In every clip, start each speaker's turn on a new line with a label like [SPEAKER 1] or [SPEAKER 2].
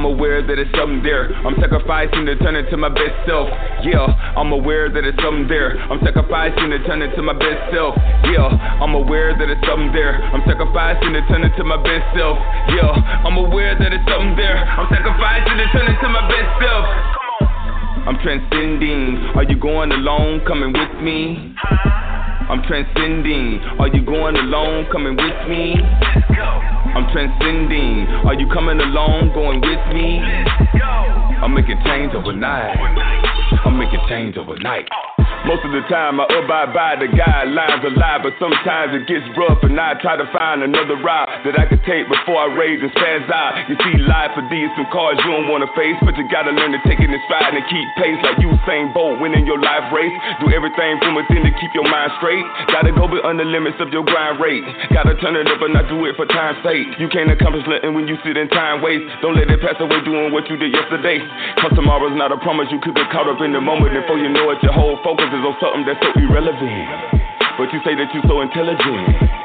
[SPEAKER 1] I'm aware that it's something there. I'm sacrificing to turn into my best self. Yeah, I'm aware that it's something there. I'm sacrificing to turn into my best self. Yeah, I'm aware that it's something there. I'm sacrificing to turn into my best self. Yeah, I'm aware that it's something there. I'm sacrificing to turn into my best self. I'm transcending. Are you going alone? Coming with me? I'm transcending. Are you going alone? Coming with me? I'm transcending. Are you coming along? Going with me? I'm making change overnight. I'm making change overnight. Most of the time I abide by the guidelines alive, but sometimes it gets rough and I try to find another route that I can take before I rage and spaz out. You see, life for these some cards you don't wanna face, but you gotta learn to take it in stride and keep pace like Usain Bolt winning your life race. Do everything from within to keep your mind straight. Gotta go beyond the limits of your grind rate. Gotta turn it up and not do it for time's sake. You can't accomplish nothing when you sit in time waste. Don't let it pass away doing what you did yesterday. Cause tomorrow's not a promise. You could get caught up in the moment and before you know it, your whole focus is on something that's so irrelevant. But you say that you're so intelligent.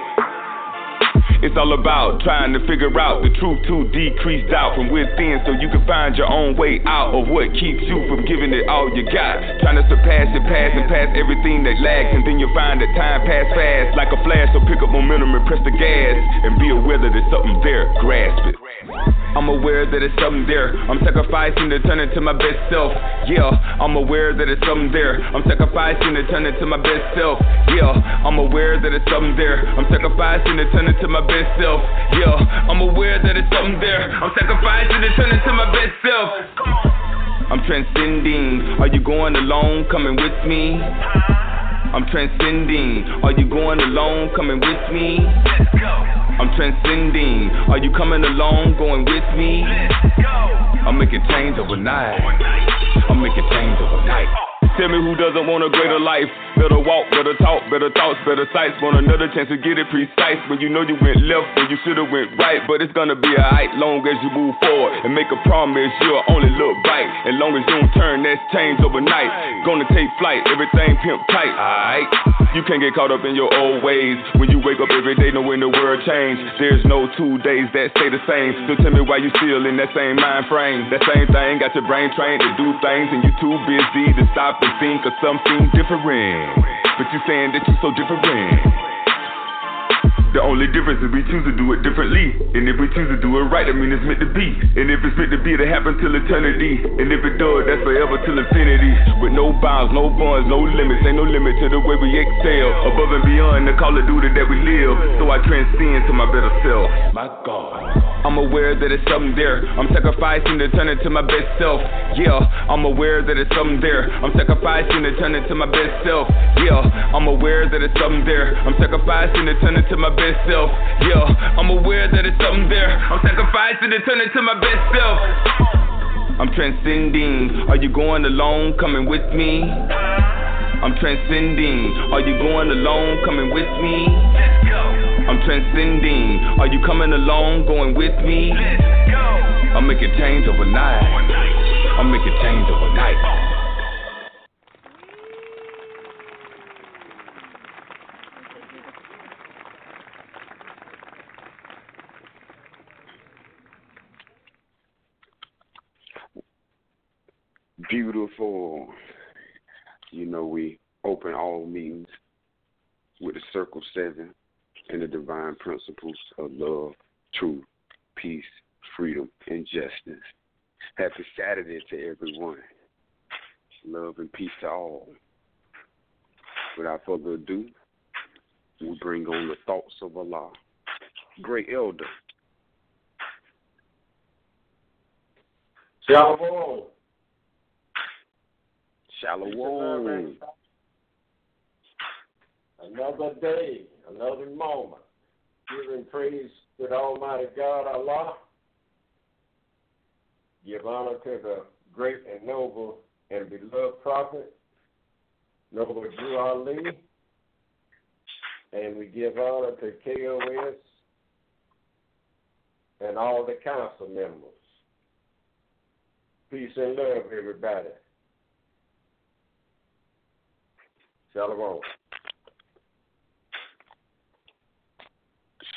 [SPEAKER 1] It's all about trying to figure out the truth to decrease doubt from within so you can find your own way out of what keeps you from giving it all you got. Trying to surpass it, pass and pass everything that lags, and then you'll find that time pass fast like a flash. So pick up momentum and press the gas and be aware that there's something there. Grasp it. I'm aware that it's something there. I'm sacrificing to turn into my best self. Yeah, I'm aware that it's something there. I'm sacrificing to turn into my best self. Yeah, I'm aware that it's something there. I'm sacrificing to turn into my best self. Yeah, I'm aware that it's something there. I'm sacrificing to turn into my best self. I'm transcending. Are you going alone? Coming with me? I'm transcending. Are you going alone? Coming with me? I'm transcending. Are you coming along? Going with me? I'm making change overnight. I'm making change overnight. Tell me who doesn't want a greater life? Better walk, better talk, better thoughts, better sights. Want another chance to get it precise. When you know you went left, when you should've went right. But it's gonna be alright, long as you move forward and make a promise you'll only look right. As long as you don't turn, that's change overnight. Gonna take flight, everything pimp tight, alright. You can't get caught up in your old ways. When you wake up every day knowing the world change. There's no two days that stay the same. So tell me why you still in that same mind frame. That same thing got your brain trained to do things and you too busy to stop and think of something different. But you saying that you so different. The only difference is we choose to do it differently. And if we choose to do it right, I mean it's meant to be. And if it's meant to be, it'll happen till eternity. And if it does, that's forever till infinity. With no bounds, no bonds, no limits. Ain't no limit to the way we excel. Above and beyond the call of duty that we live. So I transcend to my better self. My God. I'm aware that it's something there. I'm sacrificing to turn into my best self. Yeah, I'm aware that it's something there. I'm sacrificing to turn into my best self. Yeah, I'm aware that it's something there. I'm sacrificing to turn into my best self. Yeah, I'm aware that it's something there. I'm sacrificing to turn into my best self. I'm transcending. Are you going alone? Coming with me? I'm transcending. Are you going alone? Coming with me? I'm transcending. Are you coming along? Going with me? Let's go. I'm making change overnight. I'm making change overnight.
[SPEAKER 2] Beautiful. You know, we open all meetings with the Circle Seven and the divine principles of love, truth, peace, freedom, and justice. Happy Saturday to everyone. Love and peace to all. Without further ado, we bring on the thoughts of Allah, great elder.
[SPEAKER 3] Shalom.
[SPEAKER 4] Shalom.
[SPEAKER 3] Another day another moment. Giving praise to Almighty God, Allah. Give honor to the great and noble and beloved prophet, Noble Drew Ali. And we give honor to KOS and all the council members. Peace and love, everybody. Shalom.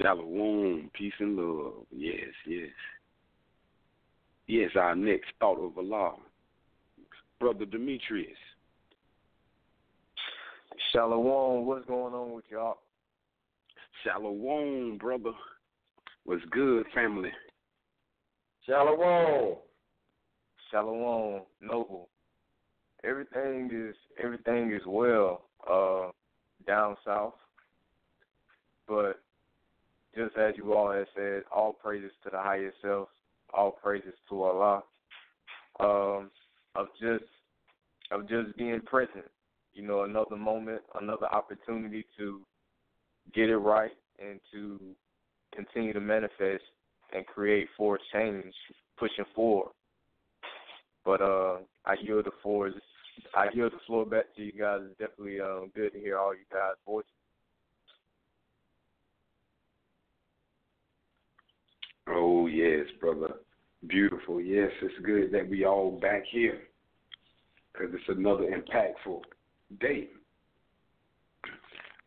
[SPEAKER 4] Shalom, peace and love. Yes, yes. Yes, our next thought of Allah. Brother Demetrius.
[SPEAKER 5] Shalom, what's going on with y'all?
[SPEAKER 4] Shalom, brother. What's good, family?
[SPEAKER 3] Shalom.
[SPEAKER 5] Shalom, noble. Everything is everything is well uh, down south, but just as you all have said, all praises to the highest self, all praises to Allah. Um, of just of just being present. You know, another moment, another opportunity to get it right and to continue to manifest and create for change, pushing forward. But uh, I yield the floor. I yield the floor back to you guys. It's definitely um, good to hear all you guys' voices.
[SPEAKER 4] Oh yes, brother. Beautiful. Yes, it's good that we all back here because it's another impactful day.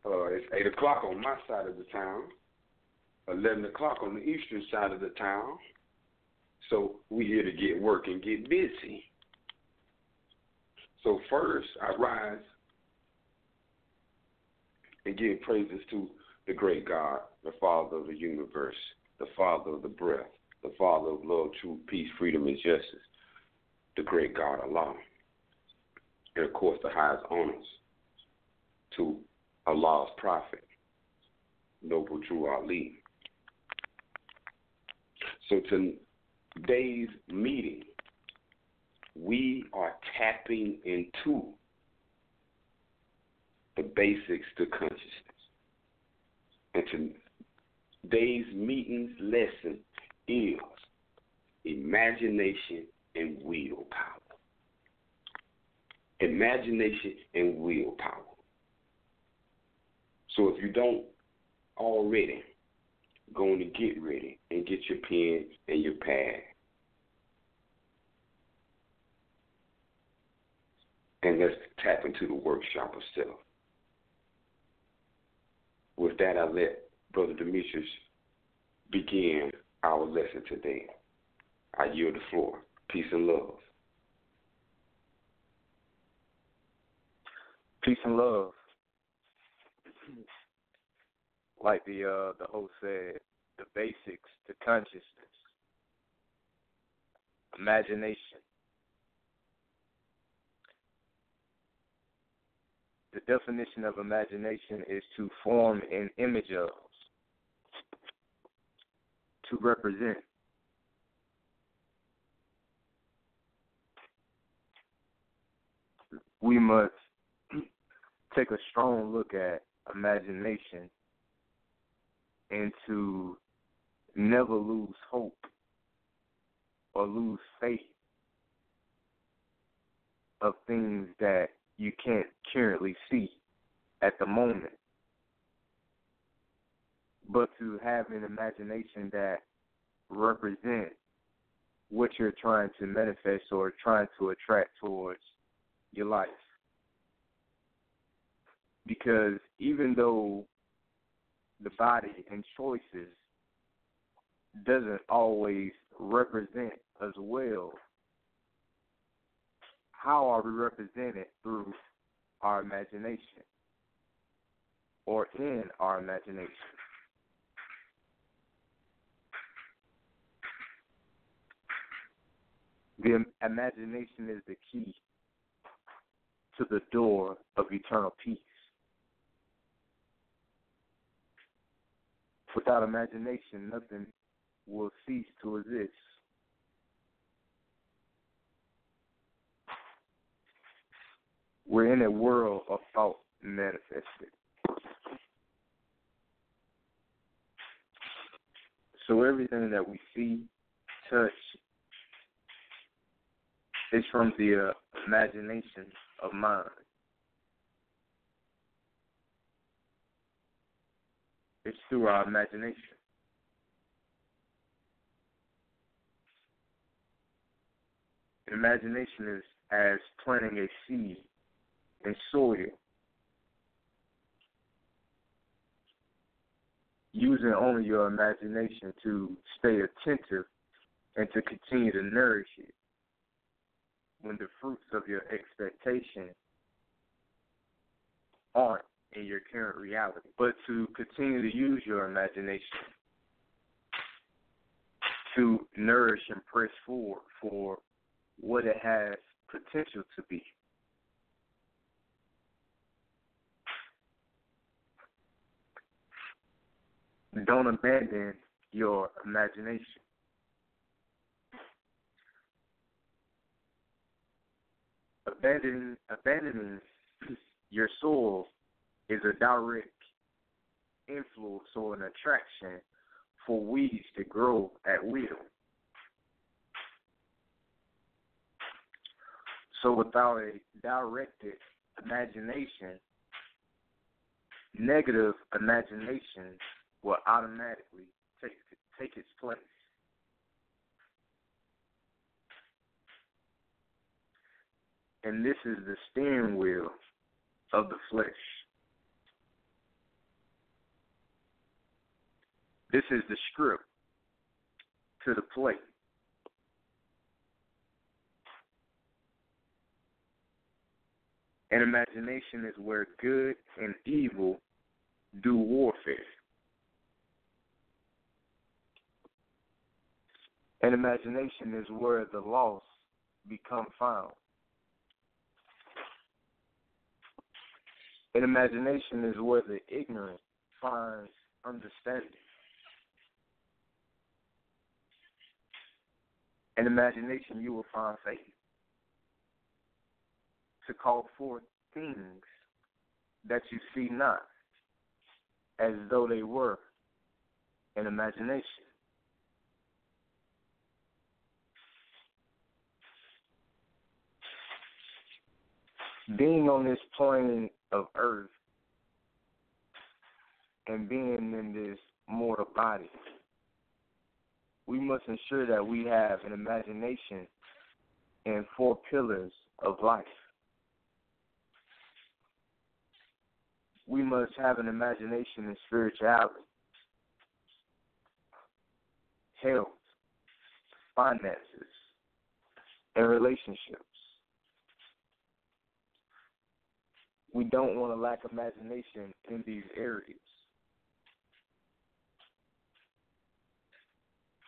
[SPEAKER 4] Uh, it's eight o'clock on my side of the town, eleven o'clock on the eastern side of the town. So we here to get work and get busy. So first, I rise and give praises to the great God, the Father of the universe, the Father of the breath, the Father of love, truth, peace, freedom, and justice, the great God Allah. And of course, the highest honors to Allah's prophet, Noble Drew Ali. So today's meeting, we are tapping into the basics to consciousness. And today's meeting's lesson is imagination and willpower. Imagination and willpower. So if you don't already, go on and get ready and get your pen and your pad. And let's tap into the workshop of self. With that, I let Brother Demetrius begin our lesson today. I yield the floor. Peace and love.
[SPEAKER 5] Peace and love. Like the uh, the host said, the basics to consciousness, imagination. The definition of imagination is to form an image of, to represent. We must take a strong look at imagination and to never lose hope or lose faith of things that you can't currently see at the moment. But to have an imagination that represents what you're trying to manifest or trying to attract towards your life. Because even though the body and choices doesn't always represent as well how are we represented through our imagination or in our imagination The imagination is the key to the door of eternal peace. Without imagination, nothing will cease to exist. We're in a world of thought manifested. So everything that we see, touch, is from the uh, imagination of mind. It's through our imagination. Imagination is as planting a seed in soil. Using only your imagination to stay attentive and to continue to nourish it when the fruits of your expectation aren't in your current reality, but to continue to use your imagination to nourish and press forward for what it has potential to be. Don't abandon your imagination. Abandoning, abandoning your soul is a direct influence or an attraction for weeds to grow at will. So without a directed imagination, negative imagination will automatically take take its place. And this is the steering wheel of the flesh. This is the script to the play. And imagination is where good and evil do warfare. And imagination is where the lost become found. And imagination is where the ignorant finds understanding. In imagination, you will find faith to call forth things that you see not as though they were in imagination. Being on this plane of earth and being in this mortal body, we must ensure that we have an imagination and four pillars of life. We must have an imagination and spirituality, health, finances, and relationships. We don't want to lack imagination in these areas.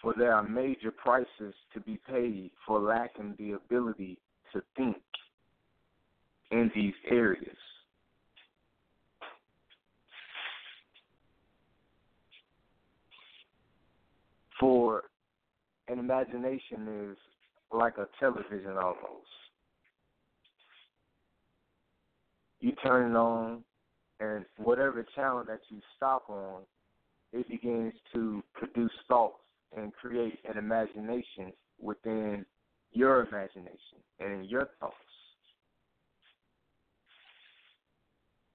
[SPEAKER 5] For there are major prices to be paid for lacking the ability to think in these areas. For an imagination is like a television almost. You turn it on, and whatever channel that you stop on, it begins to produce thoughts and create an imagination within your imagination and in your thoughts.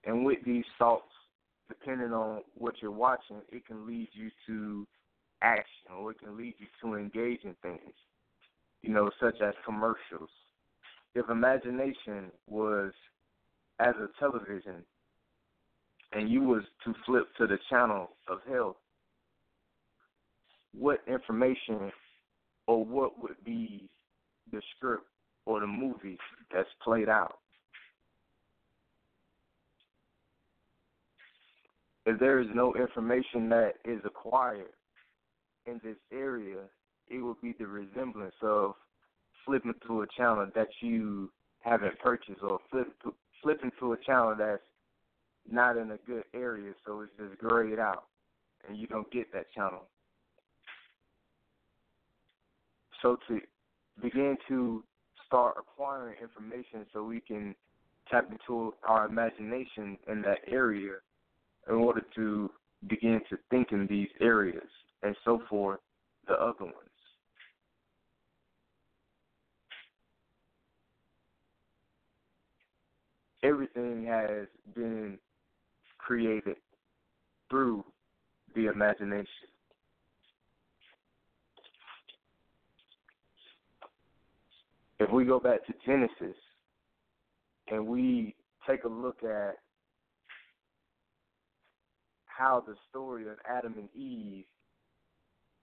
[SPEAKER 5] And with these thoughts, depending on what you're watching, it can lead you to action or it can lead you to engage in things, you know, such as commercials. If imagination was as a television and you was to flip to the channel of health, what information or what would be the script or the movie that's played out? If there is no information that is acquired in this area, it will be the resemblance of flipping to a channel that you haven't purchased or flip flipping to a channel that's not in a good area, so it's just grayed out, and you don't get that channel. So to begin to start acquiring information so we can tap into our imagination in that area in order to begin to think in these areas and so forth the other ones. Everything has been created through the imagination. If we go back to Genesis and we take a look at how the story of Adam and Eve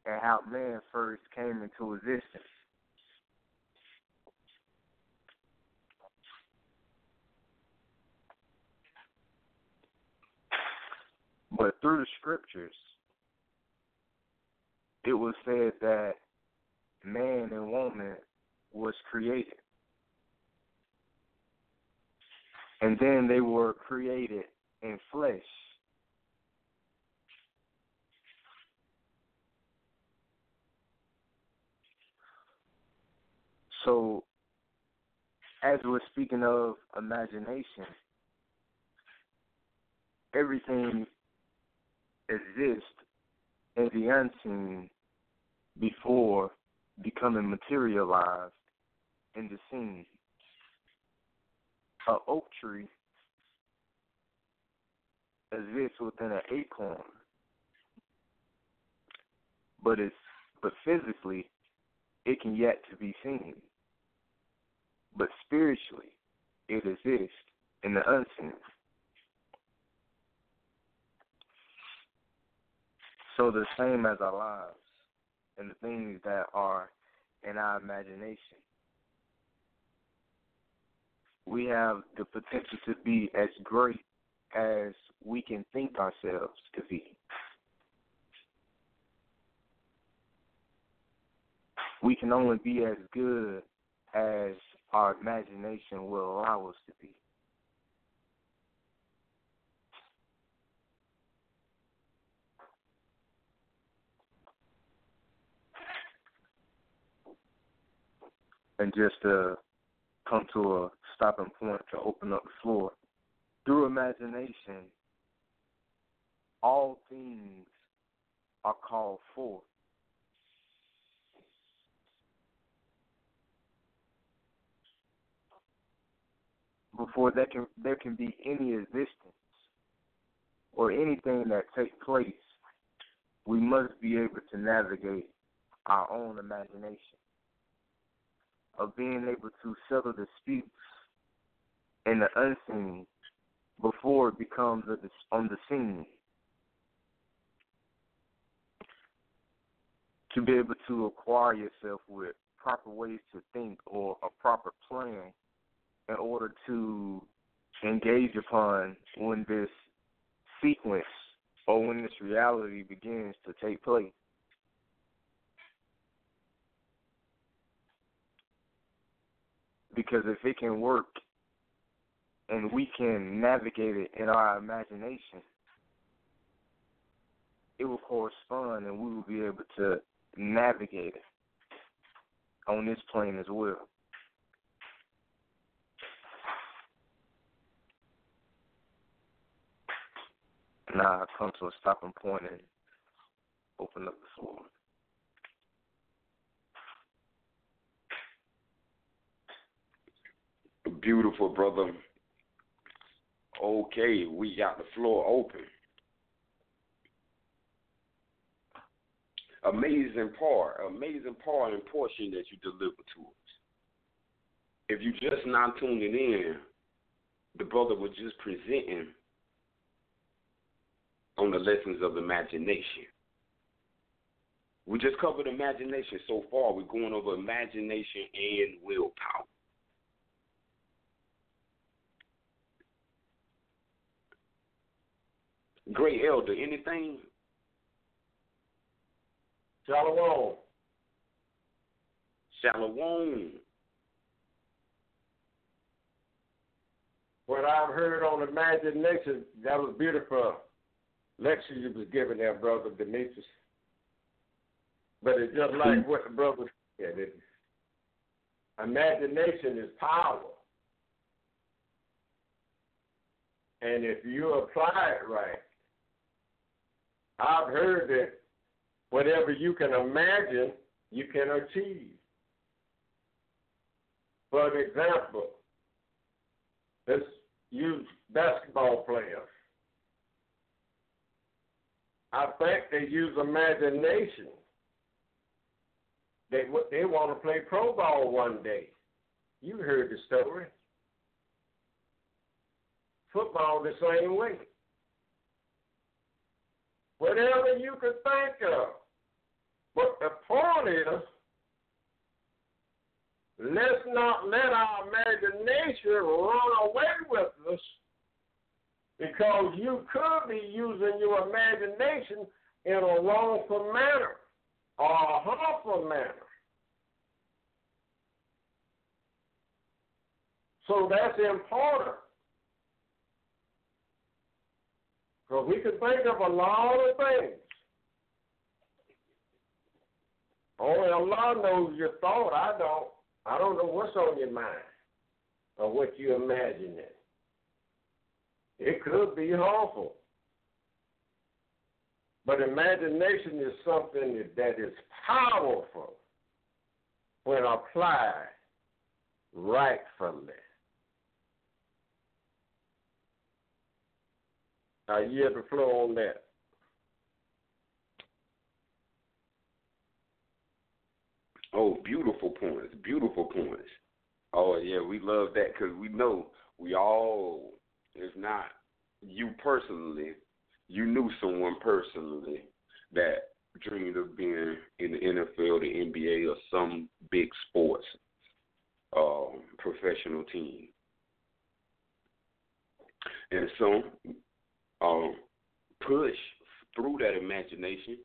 [SPEAKER 5] and how man first came into existence. But through the scriptures, it was said that man and woman was created. And then they were created in flesh. So, as we're speaking of imagination, everything exists in the unseen before becoming materialized in the seen. An oak tree exists within an acorn, but it's but physically it can yet to be seen but spiritually it exists in the unseen. So the same as our lives and the things that are in our imagination. We have the potential to be as great as we can think ourselves to be. We can only be as good as our imagination will allow us to be. And just to come to a stopping point to open up the floor, through imagination, all things are called forth. before there can there can be any existence or anything that takes place, we must be able to navigate our own imagination of being able to settle disputes in the unseen before it becomes on the scene. To be able to acquire yourself with proper ways to think or a proper plan in order to engage upon when this sequence or when this reality begins to take place. Because if it can work and we can navigate it in our imagination, it will correspond and we will be able to navigate it on this plane as well. now I come to a stopping point and open up the floor.
[SPEAKER 2] Beautiful, brother. Okay, we got the floor open. Amazing part, amazing part and portion that you deliver to us. If you just not tuning in, the brother was just presenting on the lessons of imagination. We just covered imagination so far. We're going over imagination and willpower. Great elder, anything?
[SPEAKER 3] Shalom.
[SPEAKER 2] Shalom.
[SPEAKER 3] What I've heard on imagination, that was beautiful lecture you was giving there, brother Demetrius. But it's just like what the brother said. It, imagination is power. And if you apply it right, I've heard that whatever you can imagine, you can achieve. For example, let's use basketball players. I think they use imagination. They they want to play pro ball one day. You heard the story. Football the same way. Whatever you could think of. But the point is, let's not let our imagination run away with us because you could be using your imagination in a wrongful manner or a harmful manner. So that's important. Because we can think of a lot of things. Only Allah knows your thought. I don't. I don't know what's on your mind or what you imagine it. It could be harmful. But imagination is something that is powerful when applied rightfully. I yield the floor on that.
[SPEAKER 4] Oh, beautiful points, beautiful points. Oh yeah, we love that because we know we all, if not you personally, you knew someone personally that dreamed of being in the NFL, the NBA, or some big sports um, professional team. And so, um, push through that imagination,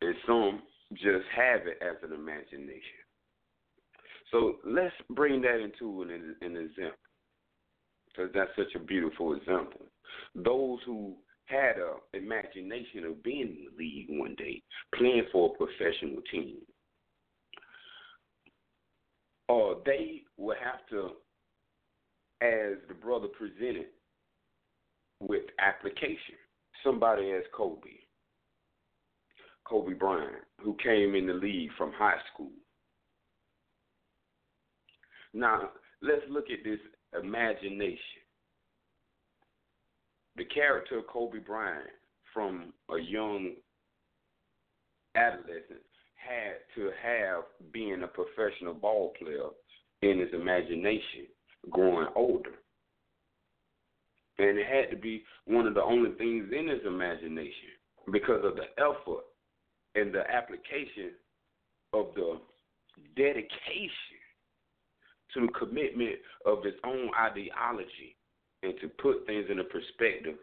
[SPEAKER 4] and some just have it as an imagination. So let's bring that into an, an example, because that's such a beautiful example. Those who had an imagination of being in the league one day, playing for a professional team, or uh, they would have to, as the brother presented, with application. Somebody as Kobe, Kobe Bryant, who came in the league from high school. Now, let's look at this imagination. The character of Kobe Bryant from a young adolescent had to have being a professional ball player in his imagination growing older. And it had to be one of the only things in his imagination because of the effort and the application of the dedication to the commitment of his own ideology and to put things in a perspective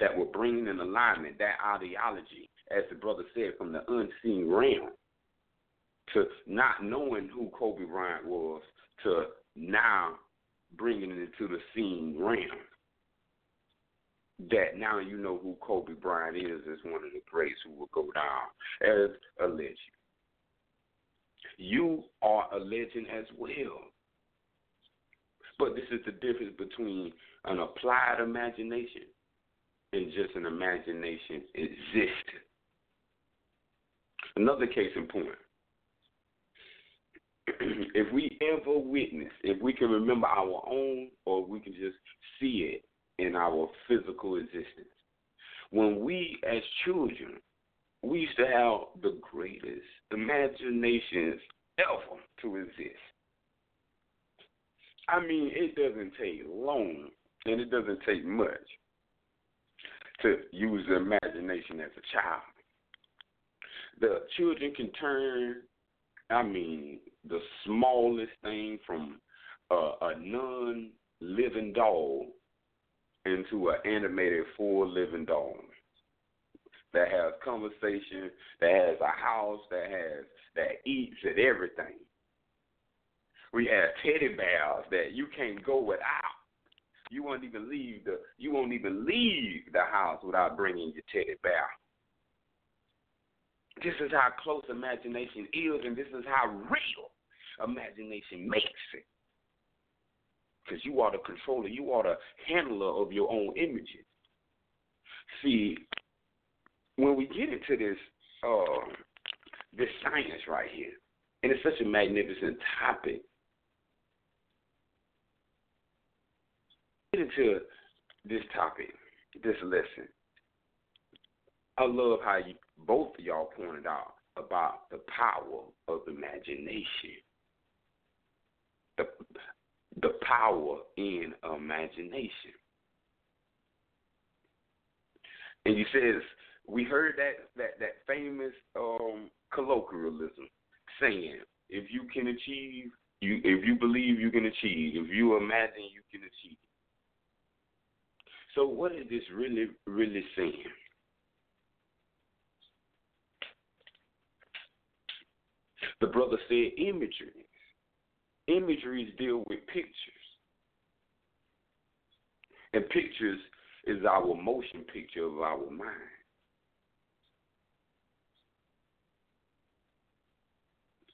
[SPEAKER 4] that will bring in alignment that ideology, as the brother said, from the unseen realm to not knowing who Kobe Bryant was to now bringing it into the seen realm that now you know who Kobe Bryant is as one of the greats who will go down as a legend. You are a legend as well. But this is the difference between an applied imagination and just an imagination existing. Another case in point. if we ever witness, if we can remember our own or we can just see it in our physical existence. When we, as children, we used to have the greatest imaginations ever to exist. I mean, it doesn't take long and it doesn't take much to use the imagination as a child. The children can turn, I mean, the smallest thing from a non living doll into an animated full living dome that has conversation, that has a house, that has that eats and everything. We have teddy bears that you can't go without. You won't even leave the you won't even leave the house without bringing your teddy bear. This is how close imagination is, and this is how real imagination makes it. Because you are the controller, you are the handler of your own images. See, when we get into this uh, this science right here, and it's such a magnificent topic, get into this topic, this lesson. I love how you both of y'all pointed out about the power of imagination. The the power in imagination. And you says we heard that that that famous um, colloquialism saying, if you can achieve, you if you believe you can achieve, if you imagine you can achieve. So what is this really really saying? The brother said imagery. Imageries deal with pictures. And pictures is our motion picture of our mind.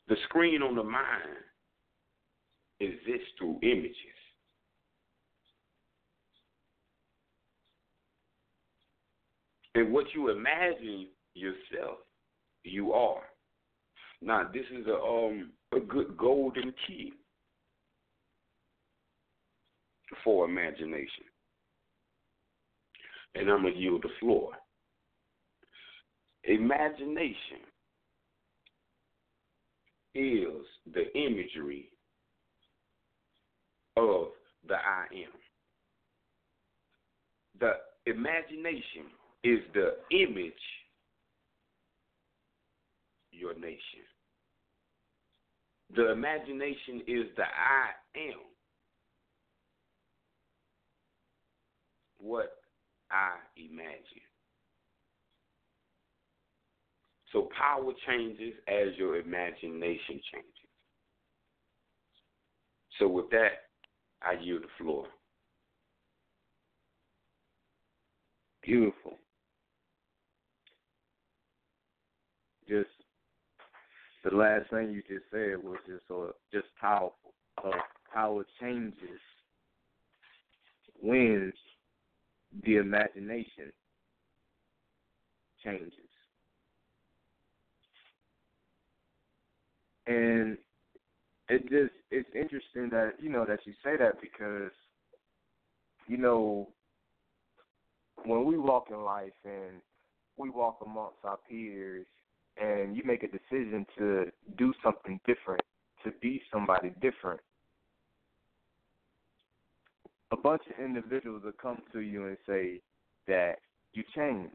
[SPEAKER 4] The screen on the mind exists through images. And what you imagine yourself, you are. Now, this is a um a good golden key for imagination. And I'm gonna yield the floor. Imagination is the imagery of the I am. The imagination is the image your nation. The imagination is the I am. What I imagine. So power changes as your imagination changes. So with that, I yield the floor.
[SPEAKER 5] Beautiful. Just the last thing you just said was just uh, just powerful. Uh, power changes when the imagination changes. And it just it's interesting that you know that you say that because you know when we walk in life and we walk amongst our peers and you make a decision to do something different, to be somebody different, a bunch of individuals will come to you and say that you changed.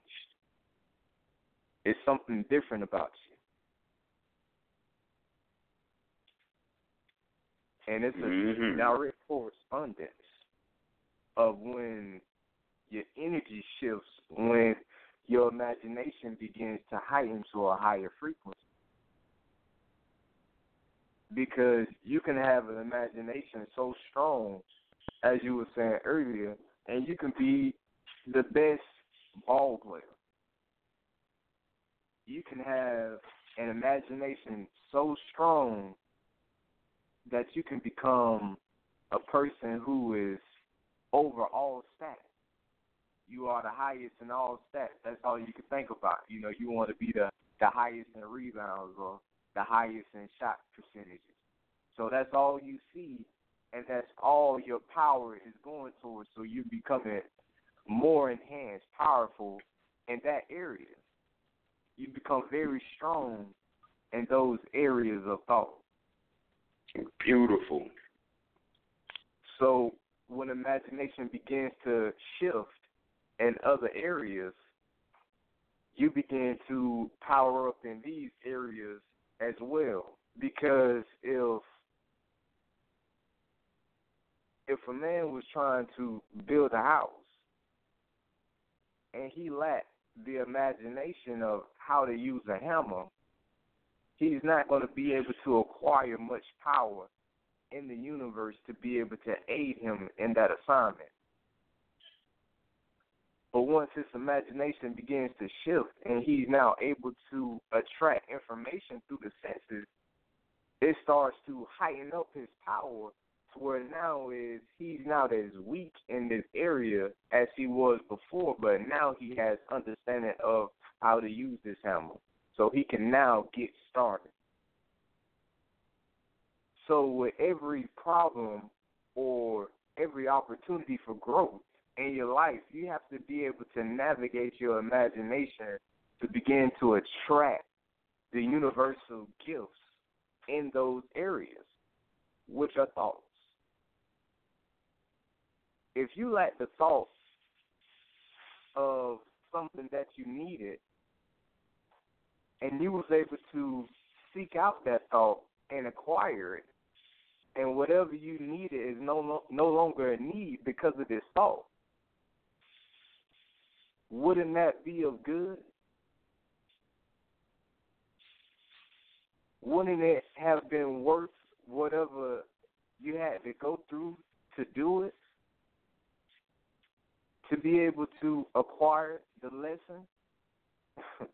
[SPEAKER 5] It's something different about you. And it's a
[SPEAKER 4] mm-hmm.
[SPEAKER 5] direct correspondence of when your energy shifts, when your imagination begins to heighten to a higher frequency. Because you can have an imagination so strong, as you were saying earlier, and you can be the best ball player. You can have an imagination so strong that you can become a person who is over all stats you are the highest in all stats. That's all you can think about. You know, you want to be the the highest in rebounds or the highest in shot percentages. So that's all you see, and that's all your power is going towards. So you're becoming more enhanced, powerful in that area. You become very strong in those areas of thought.
[SPEAKER 4] Beautiful.
[SPEAKER 5] So when imagination begins to shift in other areas, you begin to power up in these areas as well. Because if if a man was trying to build a house and he lacked the imagination of how to use a hammer, he's not going to be able to acquire much power in the universe to be able to aid him in that assignment. But once his imagination begins to shift and he's now able to attract information through the senses, it starts to heighten up his power where now is he's not as weak in this area as he was before, but now he has understanding of how to use this hammer. So he can now get started. So with every problem or every opportunity for growth in your life, you have to be able to navigate your imagination to begin to attract the universal gifts in those areas, which are thoughts. If you lack the thought of something that you needed, and you was able to seek out that thought and acquire it, and whatever you needed is no no longer a need because of this thought. Wouldn't that be of good? Wouldn't it have been worth whatever you had to go through to do it? To be able to acquire the lesson?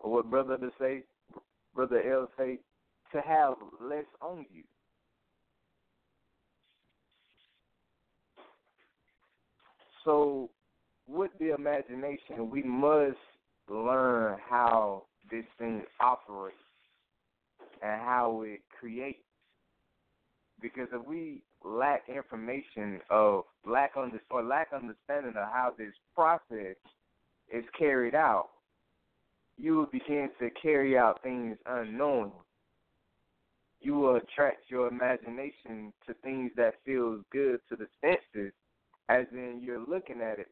[SPEAKER 5] or what brother to say, brother L say, to have less on you. So, with the imagination, we must learn how this thing operates and how it creates. Because if we lack information of lack under or lack understanding of how this process is carried out, you will begin to carry out things unknowingly. You will attract your imagination to things that feels good to the senses, as in you're looking at it,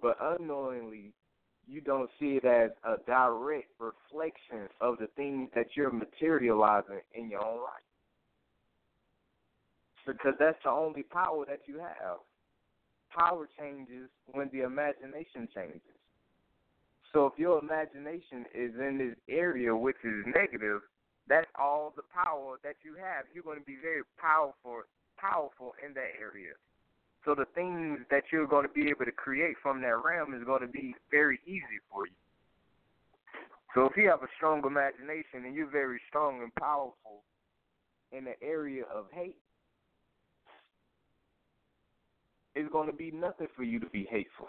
[SPEAKER 5] but unknowingly you don't see it as a direct reflection of the things that you're materializing in your own life. Because that's the only power that you have. Power changes when the imagination changes. So if your imagination is in this area which is negative, that's all the power that you have. You're going to be very powerful, powerful in that area. So the things that you're going to be able to create from that realm is going to be very easy for you. So if you have a strong imagination and you're very strong and powerful in the area of hate, it's going to be nothing for you to be hateful.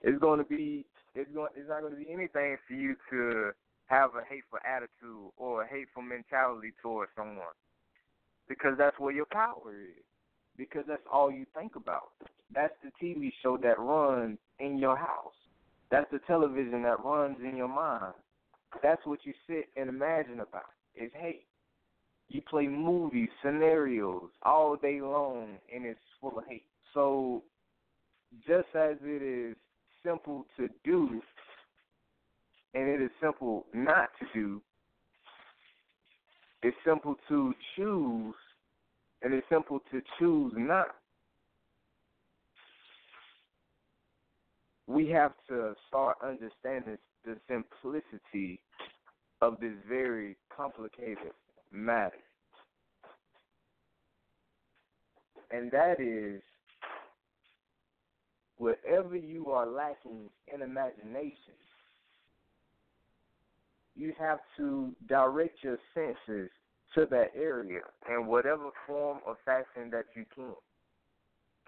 [SPEAKER 5] It's going to be it's going it's not going to be anything for you to have a hateful attitude or a hateful mentality towards someone because that's where your power is because that's all you think about. That's the TV show that runs in your house. That's the television that runs in your mind. That's what you sit and imagine about. Is hate. You play movies, scenarios all day long, and it's full of hate. So, just as it is simple to do, and it is simple not to do, it's simple to choose and it's simple to choose not. We have to start understanding the simplicity of this very complicated matter. And that is wherever you are lacking in imagination, you have to direct your senses to that area in whatever form or fashion that you can.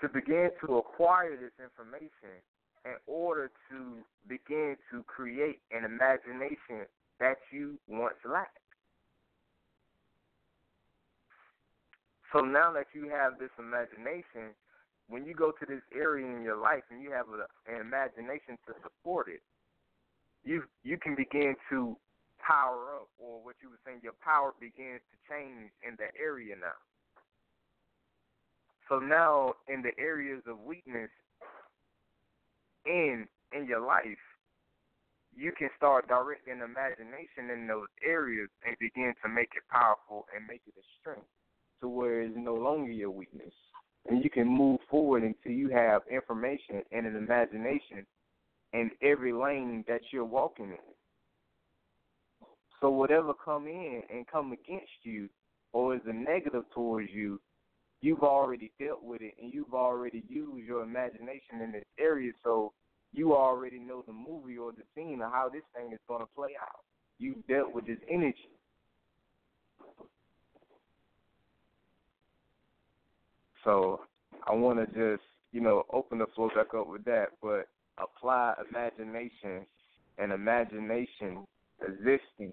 [SPEAKER 5] To begin to acquire this information in order to begin to create an imagination that you once lacked. So now that you have this imagination, when you go to this area in your life and you have a, an imagination to support it, you you can begin to power up, or what you were saying, your power begins to change in that area now. So now, in the areas of weakness in in your life, you can start directing imagination in those areas and begin to make it powerful and make it a strength to where it's no longer your weakness. And you can move forward until you have information and an imagination in every lane that you're walking in. So whatever come in and come against you or is a negative towards you, you've already dealt with it and you've already used your imagination in this area so you already know the movie or the scene of how this thing is going to play out. You've dealt with this energy. Want to just, you know, open the floor back up with that, but apply imagination and imagination existing.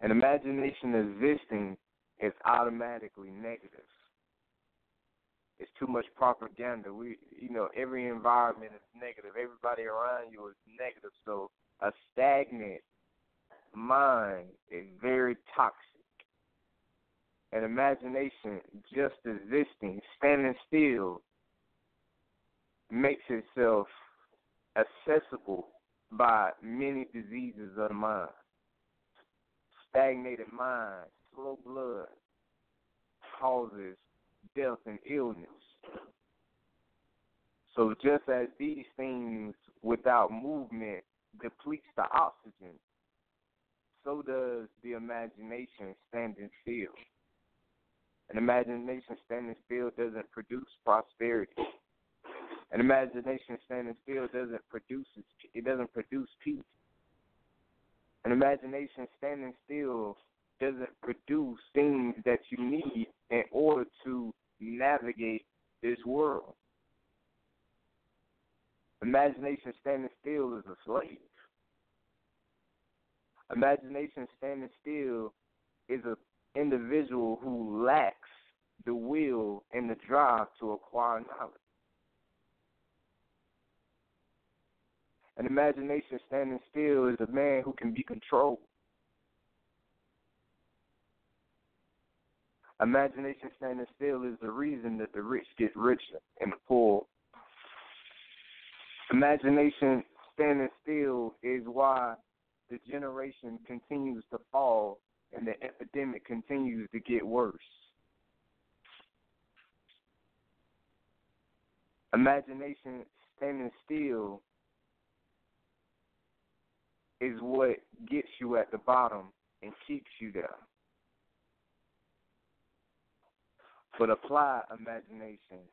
[SPEAKER 5] And imagination existing is automatically negative. It's too much propaganda. We, you know, every environment is negative. Everybody around you is negative. So a stagnant mind is very toxic. And imagination, just existing, standing still, makes itself accessible by many diseases of the mind. Stagnated mind, slow blood, causes death and illness. So just as these things without movement depletes the oxygen, so does the imagination standing still. An imagination standing still doesn't produce prosperity. An imagination standing still doesn't produce it doesn't produce peace. An imagination standing still doesn't produce things that you need in order to navigate this world. Imagination standing still is a slave. Imagination standing still is an individual who lacks the will and the drive to acquire knowledge. An imagination standing still is a man who can be controlled. Imagination standing still is the reason that the rich get richer and the poor. Imagination standing still is why the generation continues to fall and the epidemic continues to get worse. Imagination standing still is what gets you at the bottom and keeps you there. But applied imagination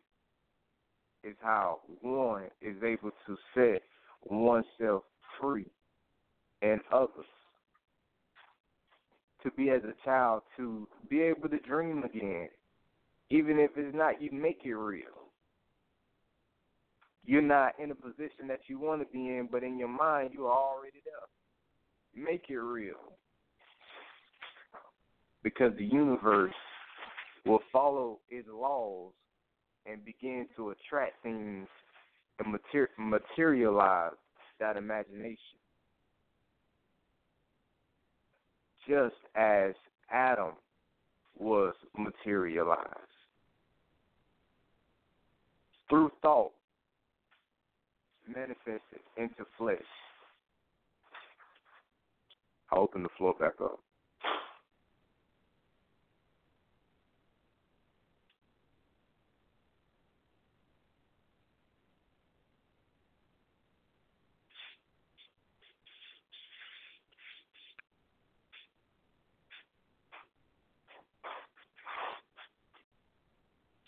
[SPEAKER 5] is how one is able to set oneself free and others. To be as a child, to be able to dream again, even if it's not, you make it real. You're not in a position that you want to be in, but in your mind, you are already there. Make it real. Because the universe will follow its laws and begin to attract things and materialize that imagination. Just as Adam was materialized through thought, manifested into flesh. I'll open the floor back up.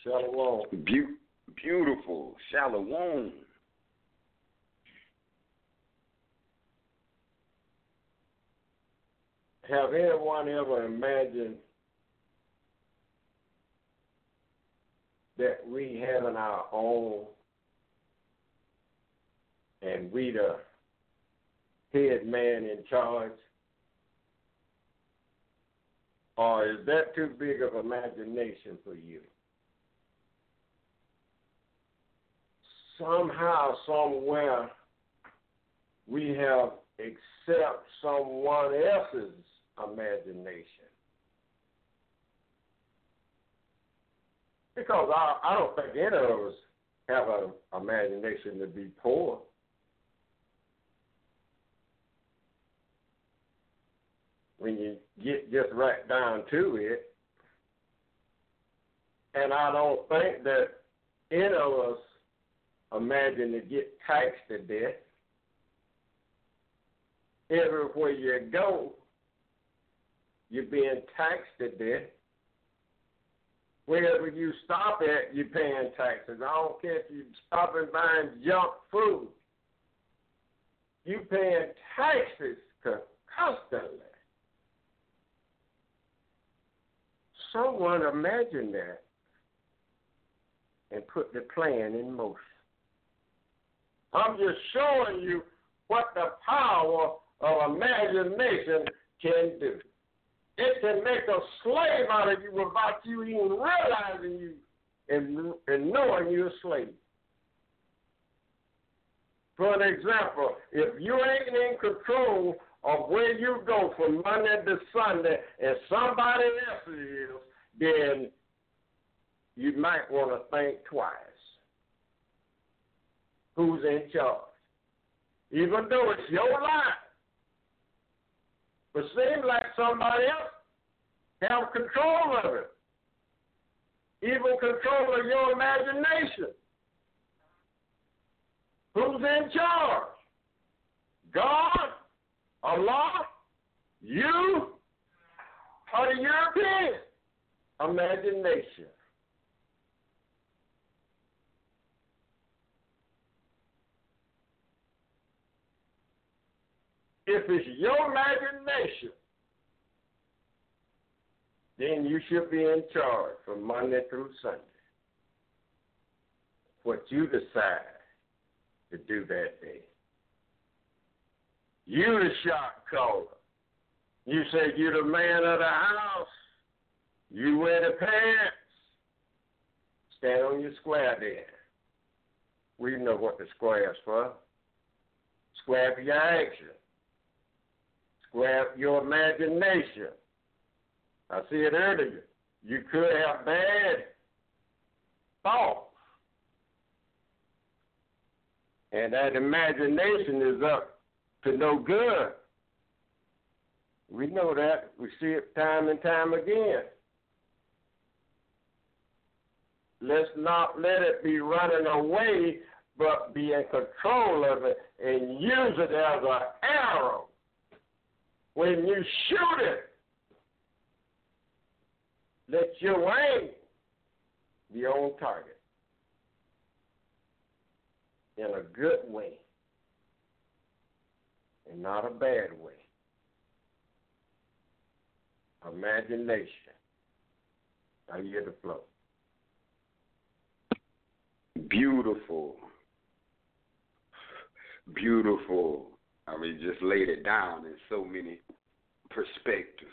[SPEAKER 3] Shalom.
[SPEAKER 2] Be- beautiful. Shalom.
[SPEAKER 3] Have anyone ever imagined that we having our own and we the head man in charge? Or is that too big of imagination for you? Somehow, somewhere, we have accept someone else's imagination. Because I, I don't think any of us have an imagination to be poor. When you get just right down to it, and I don't think that any of us imagine to get taxed to death. Everywhere you go, you're being taxed to death. Wherever you stop at, you're paying taxes. I don't care if you stop and buying junk food. You're paying taxes constantly. someone imagine that and put the plan in motion. I'm just showing you what the power of imagination can do. It can make a slave out of you without you even realizing you and, and knowing you're a slave. For an example, if you ain't in control of where you go from Monday to Sunday and somebody else is, then you might want to think twice. Who's in charge? Even though it's your life. But seems like somebody else have control of it. Even control of your imagination. Who's in charge? God, Allah, you, or the European? Imagination. If it's your imagination, then you should be in charge from Monday through Sunday. What you decide to do that day. You the shot caller. You say you the man of the house. You wear the pants. Stand on your square then. We know what the square's for. Square for your action. For your imagination. I see it earlier. You could have bad thoughts. And that imagination is up to no good. We know that. We see it time and time again. Let's not let it be running away, but be in control of it and use it as an arrow. When you shoot it, let your aim be on target in a good way and not a bad way. Imagination. I hear the flow.
[SPEAKER 4] Beautiful. Beautiful. I mean, just laid it down in so many perspectives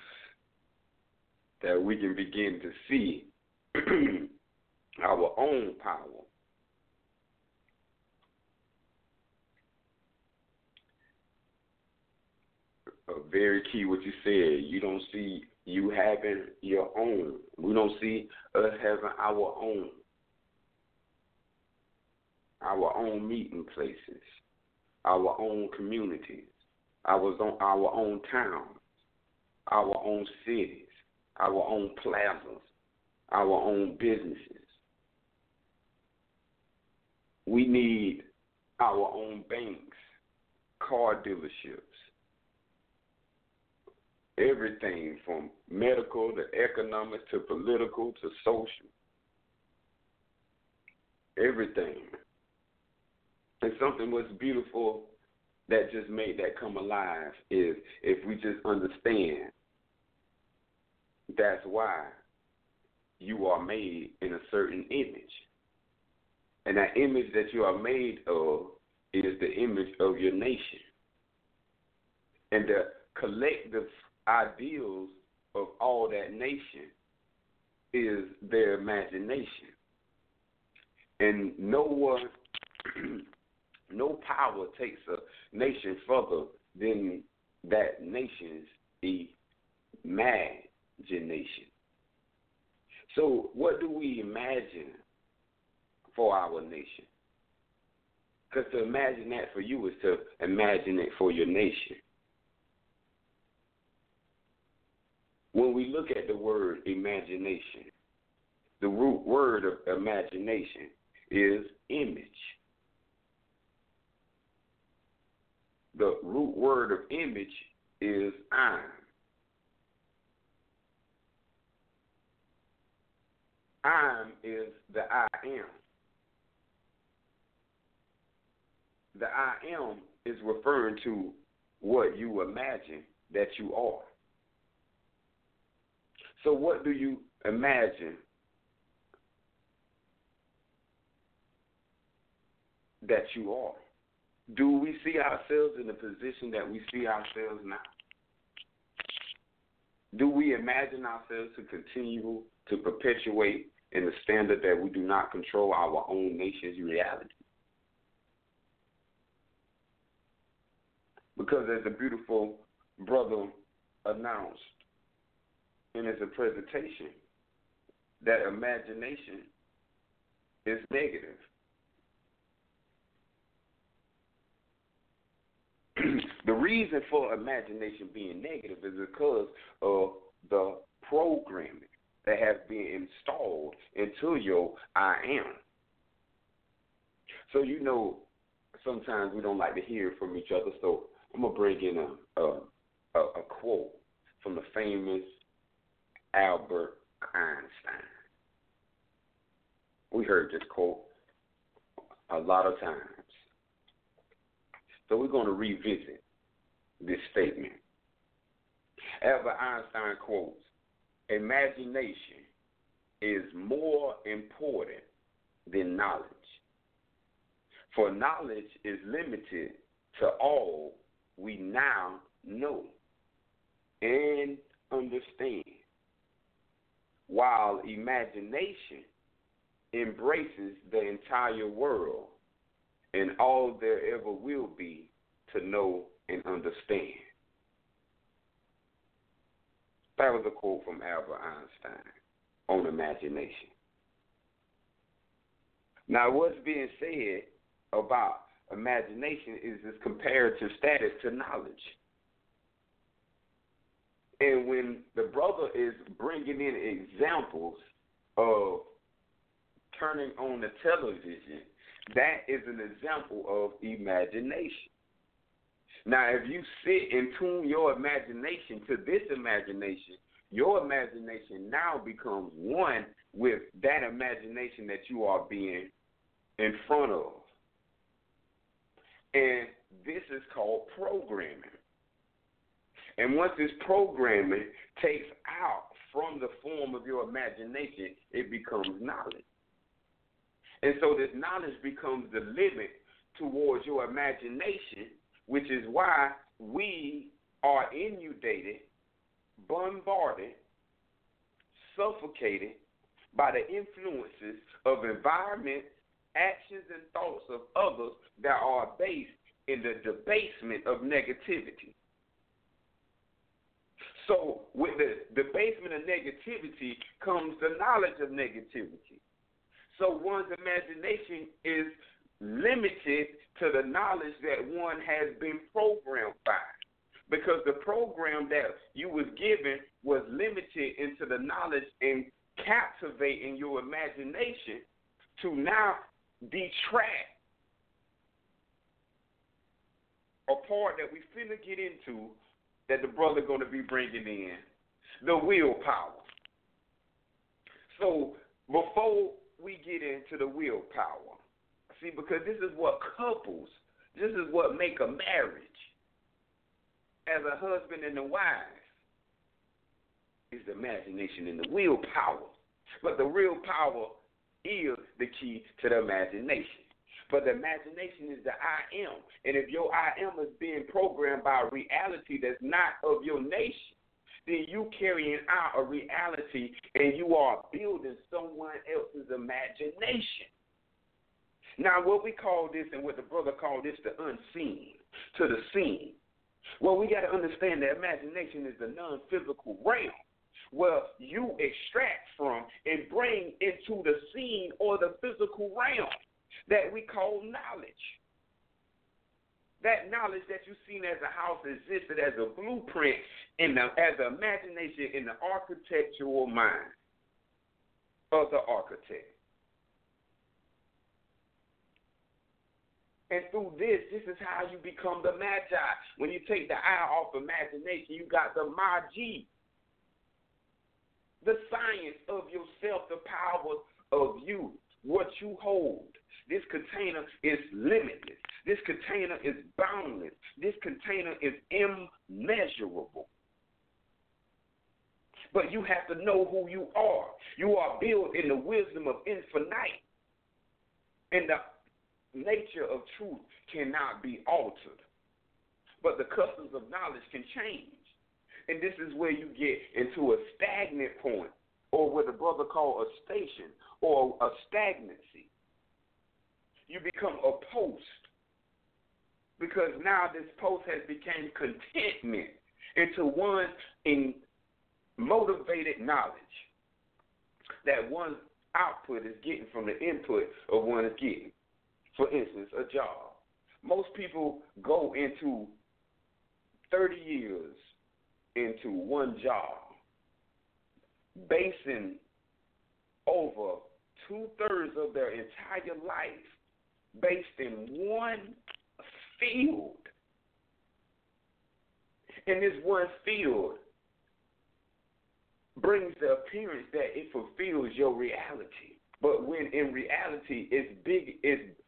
[SPEAKER 4] that we can begin to see our own power. A very key what you said. You don't see you having your own. We don't see us having our own. Our own meeting places, our own communities, our own, our own towns, our own cities our own plazas, our own businesses. We need our own banks, car dealerships, everything from medical to economic to political to social. Everything. And something was beautiful that just made that come alive is if we just understand that's why you are made in a certain image. And that image that you are made of is the image of your nation. And the collective ideals of all that nation is their imagination. And no one, no power takes a nation further than that nation's imagination. So, what do we imagine for our nation? Because to imagine that for you is to imagine it for your nation. When we look at the word imagination, the root word of imagination is image. The root word of image is I'm. I'm is the I am. The I am is referring to what you imagine that you are. So, what do you imagine that you are? Do we see ourselves in the position that we see ourselves now? Do we imagine ourselves to continue to perpetuate in the standard that we do not control our own nation's reality? Because as a beautiful brother announced in his presentation, that imagination is negative. The reason for imagination being negative is because of the programming that has been installed into your I am. So you know, sometimes we don't like to hear from each other. So I'm gonna bring in a a, a, a quote from the famous Albert Einstein. We heard this quote a lot of times. So we're going to revisit this statement. Albert Einstein quotes Imagination is more important than knowledge, for knowledge is limited to all we now know and understand, while imagination embraces the entire world and all there ever will be to know and understand. That was a quote from Albert Einstein on imagination. Now, what's being said about imagination is its comparative status to knowledge. And when the brother is bringing in examples of turning on the television, that is an example of imagination. Now, if you sit and tune your imagination to this imagination, your imagination now becomes one with that imagination that you are being in front of. And this is called programming. And once this programming takes out from the form of your imagination, it becomes knowledge. And so this knowledge becomes the limit towards your imagination, which is why we are inundated, bombarded, suffocated by the influences of environment, actions, and thoughts of others that are based in the debasement of negativity. So, with the debasement of negativity comes the knowledge of negativity. So one's imagination is limited to the knowledge that one has been programmed by. Because the program that you was given was limited into the knowledge and captivating your imagination to now detract a part that we finna get into that the brother to be bringing in, the willpower. So before we get into the willpower. See, because this is what couples, this is what make a marriage as a husband and a wife is the imagination and the willpower. But the real power is the key to the imagination. But the imagination is the I am. And if your I am is being programmed by a reality that's not of your nation, then you carrying out a reality and you are building someone else's imagination. Now, what we call this and what the brother called this the unseen to the seen. Well, we got to understand that imagination is the non physical realm where you extract from and bring into the seen or the physical realm that we call knowledge that knowledge that you've seen as a house existed as a blueprint in the, as imagination in the architectural mind of the architect. And through this, this is how you become the magi. When you take the eye off imagination, you got the magi. The science of yourself, the power of you, what you hold. This container is limitless. This container is boundless. This container is immeasurable. But you have to know who you are. You are built in the wisdom of infinite. And the nature of truth cannot be altered. But the customs of knowledge can change. And this is where you get into a stagnant point, or what the brother called a station, or a stagnancy. You become a post. Because now this post has become contentment into one in motivated knowledge that one output is getting from the input of one is getting. For instance, a job. Most people go into 30 years into one job, basing over two thirds of their entire life based in one field. And this one field brings the appearance that it fulfills your reality. But when in reality it's big it's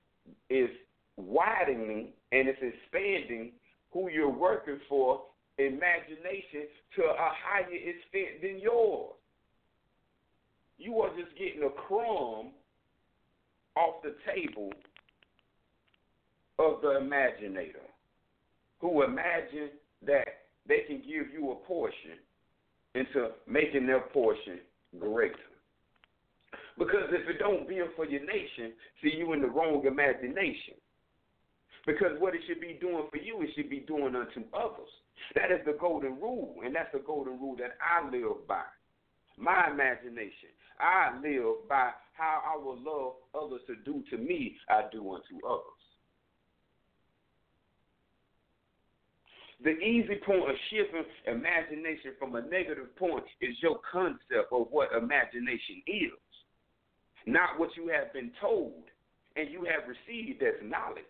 [SPEAKER 4] is widening and it's expanding who you're working for imagination to a higher extent than yours. You are just getting a crumb off the table of the imaginator who imagine that they can give you a portion into making their portion greater. Because if it don't build for your nation, see you in the wrong imagination. Because what it should be doing for you, it should be doing unto others. That is the golden rule, and that's the golden rule that I live by. My imagination. I live by how I will love others to do to me, I do unto others. The easy point of shifting imagination from a negative point is your concept of what imagination is, not what you have been told and you have received as knowledge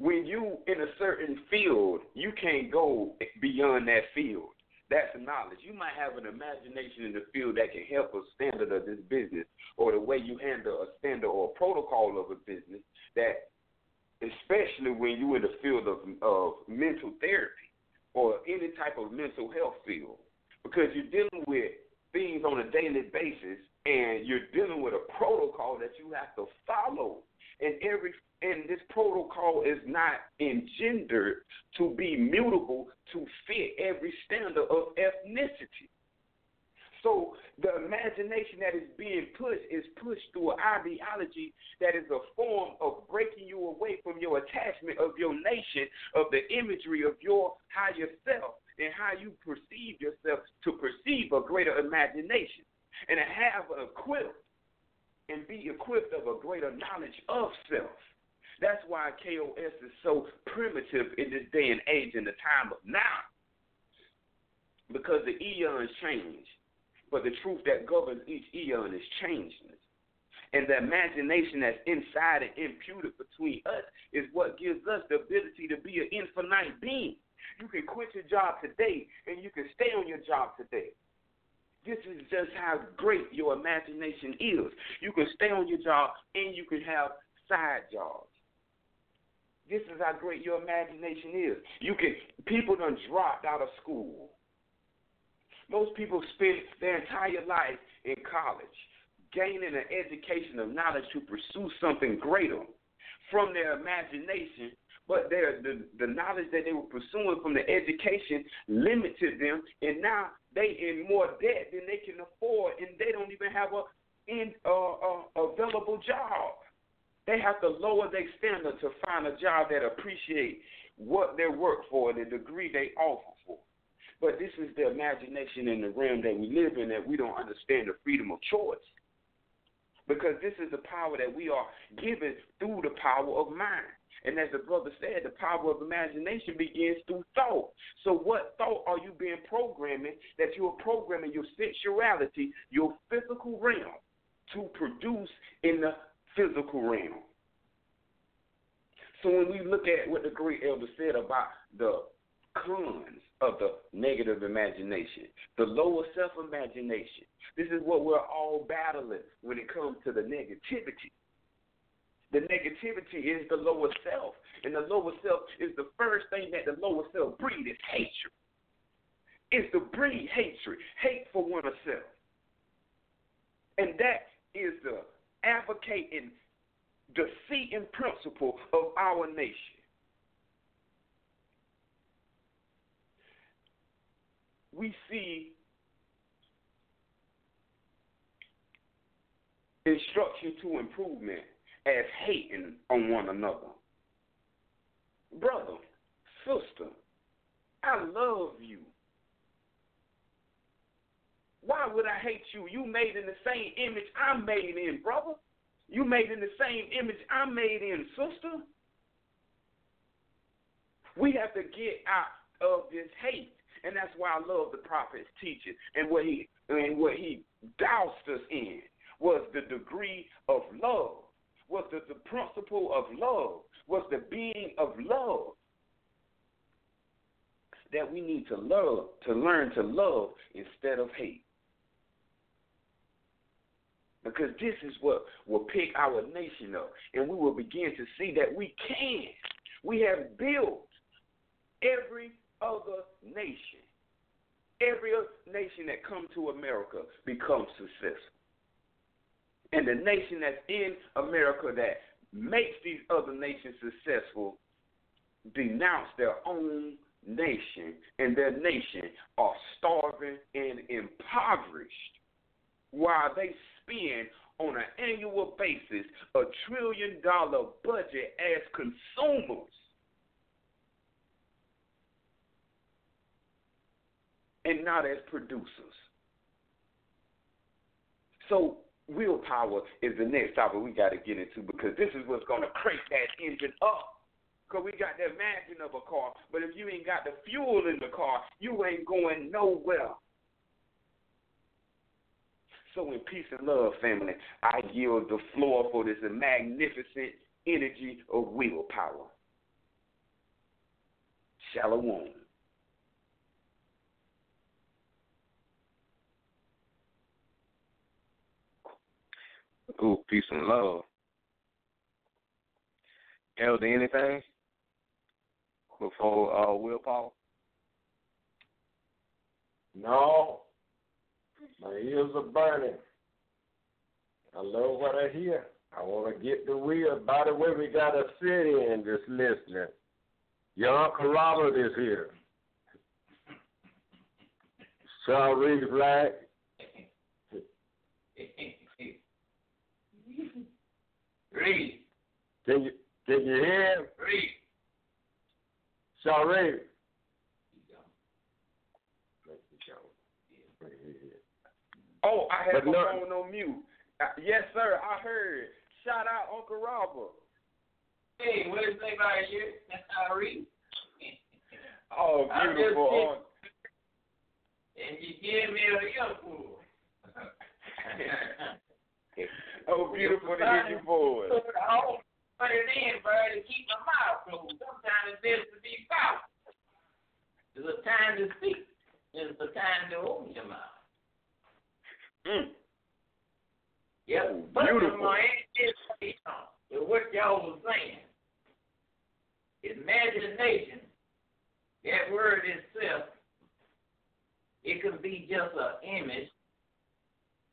[SPEAKER 4] when you in a certain field, you can't go beyond that field. That's knowledge. You might have an imagination in the field that can help a standard of this business or the way you handle a standard or a protocol of a business that especially when you're in the field of, of mental therapy or any type of mental health field. Because you're dealing with things on a daily basis and you're dealing with a protocol that you have to follow and every and this protocol is not engendered to be mutable to fit every standard of ethnicity. So the imagination that is being pushed is pushed through an ideology that is a form of breaking you away from your attachment of your nation, of the imagery of your higher self, and how you perceive yourself to perceive a greater imagination and have equipped and be equipped of a greater knowledge of self. That's why KOS is so primitive in this day and age in the time of now. Because the eons change, but the truth that governs each eon is changing. And the imagination that's inside and imputed between us is what gives us the ability to be an infinite being. You can quit your job today and you can stay on your job today. This is just how great your imagination is. You can stay on your job and you can have side jobs. This is how great your imagination is. You can people done dropped out of school. Most people spend their entire life in college, gaining an education of knowledge to pursue something greater from their imagination but their the, the knowledge that they were pursuing from the education limited them, and now they in more debt than they can afford, and they don't even have a in uh, uh, available job. They have to lower their standard to find a job that appreciate what they work for, the degree they offer for. But this is the imagination in the realm that we live in that we don't understand the freedom of choice. Because this is the power that we are given through the power of mind. And as the brother said, the power of imagination begins through thought. So, what thought are you being programming that you are programming your sensuality, your physical realm, to produce in the physical realm? So, when we look at what the great elder said about the cons of the negative imagination, the lower self imagination, this is what we're all battling when it comes to the negativity. The negativity is the lower self. And the lower self is the first thing that the lower self breeds is hatred. is to breed hatred, hate for oneself. And that is the advocating defeating principle of our nation. We see instruction to improvement as hating on one another. Brother, sister, I love you. Why would I hate you? You made in the same image I'm made in, brother. You made in the same image I'm made in, sister. We have to get out of this hate. And that's why I love the prophet's teaching and what he and what he doused us in was the degree of love, was the, the principle of love, was the being of love that we need to love, to learn to love instead of hate. Because this is what will pick our nation up, and we will begin to see that we can. We have built every other nation. Every other nation that come to America becomes successful. And the nation that's in America that makes these other nations successful denounce their own nation, and their nation are starving and impoverished while they spend on an annual basis a trillion dollar budget as consumers. And not as producers. So willpower is the next topic we got to get into because this is what's going to crank that engine up. Because we got the imagine of a car, but if you ain't got the fuel in the car, you ain't going nowhere. So, in peace and love, family, I yield the floor for this magnificent energy of willpower. Shalom.
[SPEAKER 5] Ooh, peace and love. Elder, anything before uh, willpower?
[SPEAKER 3] No, my ears are burning. I love what I hear. I want to get the wheel. By the way, we got a city in just listening. Your Uncle Robert is here. Reed Black.
[SPEAKER 6] Reed.
[SPEAKER 3] Can you can you hear him?
[SPEAKER 6] Reed.
[SPEAKER 3] Shaw Reed.
[SPEAKER 4] Oh, I have
[SPEAKER 3] But
[SPEAKER 4] my
[SPEAKER 3] no-
[SPEAKER 4] phone on mute. Uh, yes, sir. I heard. Shout out Uncle Robert.
[SPEAKER 6] Hey, what is anybody here? That's how Reed.
[SPEAKER 4] Oh, beautiful.
[SPEAKER 6] did- And you give me a earful.
[SPEAKER 4] oh, beautiful to hear your voice.
[SPEAKER 6] I'll put it in, bro, to keep my mouth closed. Sometimes it's best to be silent. There's a time to speak. There's a time to open your mouth.
[SPEAKER 4] Mm.
[SPEAKER 6] Yep.
[SPEAKER 4] Oh,
[SPEAKER 6] But
[SPEAKER 4] beautiful.
[SPEAKER 6] my answer is with what y'all was saying. Imagination, that word itself, it can be just an image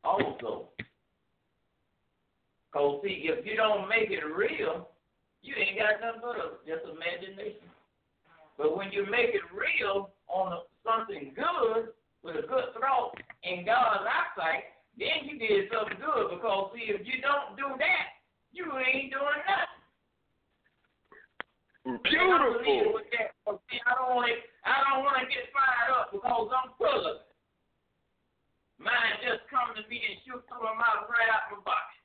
[SPEAKER 6] also. Cause see, if you don't make it real, you ain't got nothing but a, just imagination. But when you make it real on a, something good with a good thought in God's eyesight, then you did something good. Because see, if you don't do that, you ain't doing nothing.
[SPEAKER 4] Beautiful.
[SPEAKER 6] leaving with that. 'Cause see, I don't want to. I don't want to get fired up because I'm full of it. Mine just come to me and shoot through my mouth right out my body.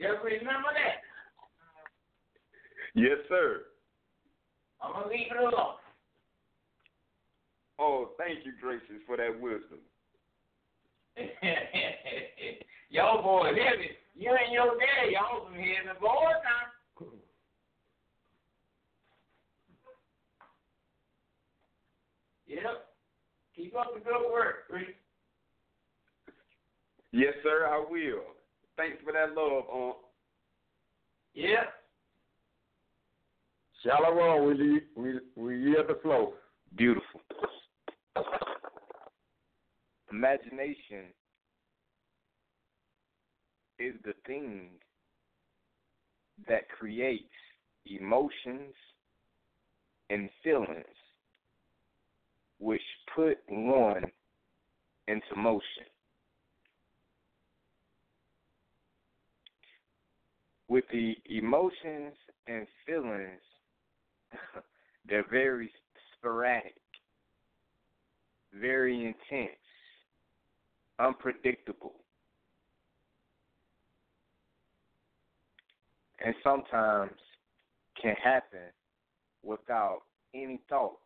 [SPEAKER 6] Just remember that.
[SPEAKER 4] Yes, sir.
[SPEAKER 6] I'm gonna leave it alone.
[SPEAKER 4] Oh, thank you, gracious, for that wisdom.
[SPEAKER 6] y'all boys heavy. You and your dad, y'all some heavy boys now. Yep. Keep up the good work, Reese.
[SPEAKER 4] Yes, sir, I will. Thanks for that love, Unc.
[SPEAKER 6] Yep.
[SPEAKER 3] Shalom, we we we yield the flow.
[SPEAKER 5] Beautiful. imagination is the thing that creates emotions and feelings which put one into motion. With the emotions and feelings, they're very sporadic, very intense, unpredictable. And sometimes can happen without any thought.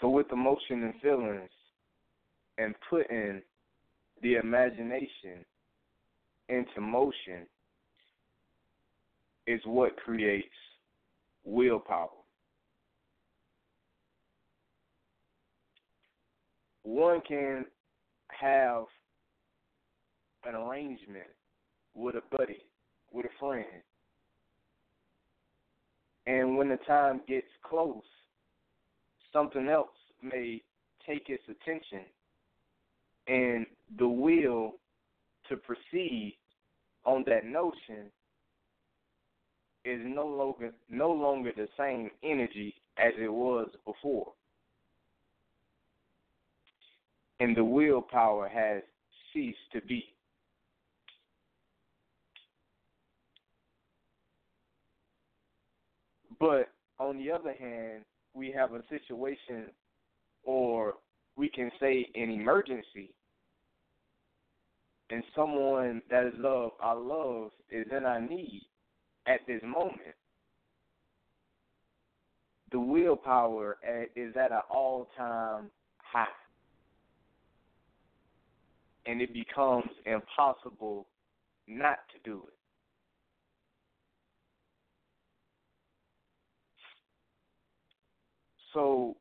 [SPEAKER 5] So with emotion and feelings and putting the imagination into motion is what creates willpower. One can have an arrangement with a buddy, with a friend. And when the time gets close, something else may take its attention and the will to proceed on that notion is no longer no longer the same energy as it was before. And the willpower has ceased to be. But on the other hand, we have a situation or we can say an emergency and someone that is love our love is in our need at this moment, the willpower is at an all time high. And it becomes impossible not to do it. So,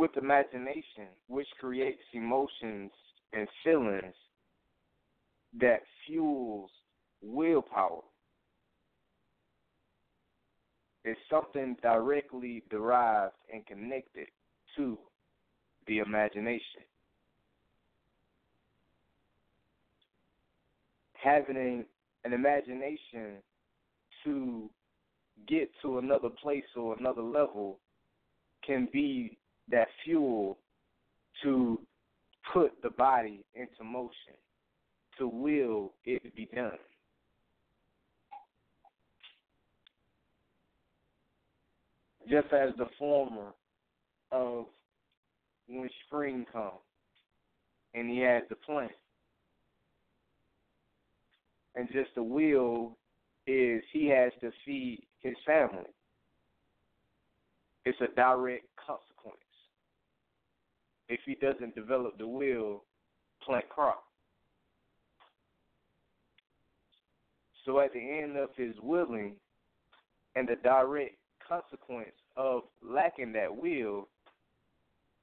[SPEAKER 5] with imagination, which creates emotions and feelings that fuels willpower, is something directly derived and connected to the imagination. Having an imagination to get to another place or another level can be that fuel to put the body into motion, to will it to be done. Just as the former of when spring comes and he has the plant. And just the will is he has to feed his family it's a direct consequence. If he doesn't develop the will, plant crop. So at the end of his willing and the direct consequence of lacking that will,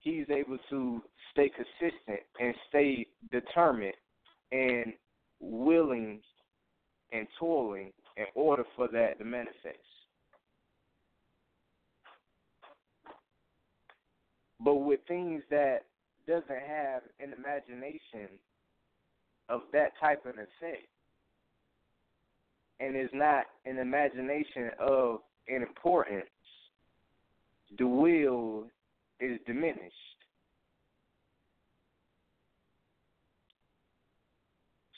[SPEAKER 5] he's able to stay consistent and stay determined and willing and toiling in order for that to manifest. But with things that doesn't have an imagination of that type of effect, and is not an imagination of an importance, the will is diminished.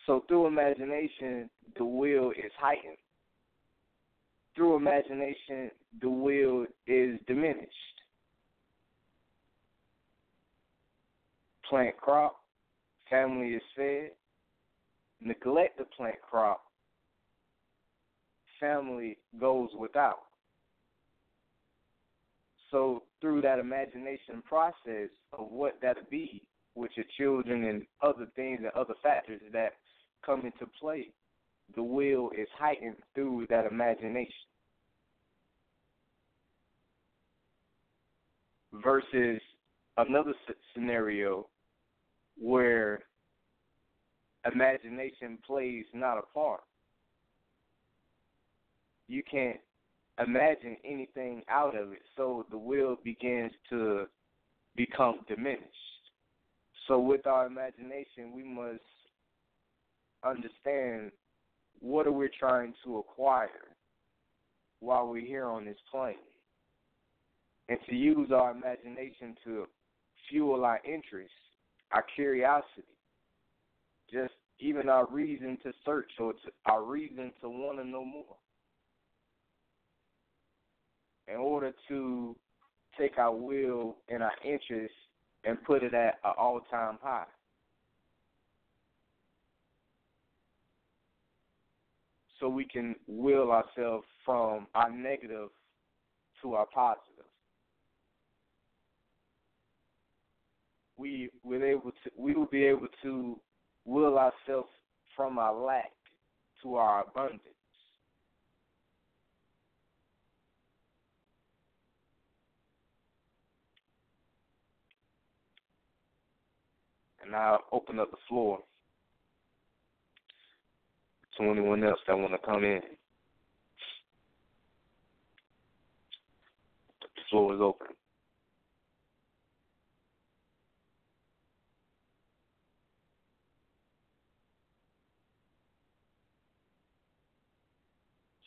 [SPEAKER 5] So through imagination, the will is heightened. Through imagination, the will is diminished. Plant crop, family is fed. Neglect the plant crop, family goes without. So through that imagination process of what that'll be with your children and other things and other factors that come into play, the will is heightened through that imagination. Versus another scenario where imagination plays not a part. You can't imagine anything out of it, so the will begins to become diminished. So with our imagination, we must understand what are we trying to acquire while we're here on this plane. And to use our imagination to fuel our interest, our curiosity, just even our reason to search or to, our reason to want to know more. In order to take our will and our interest and put it at an all time high. So we can will ourselves from our negative to our positive. We will able to we will be able to will ourselves from our lack to our abundance. And I'll open up the floor to anyone else that want to come in. The floor is open.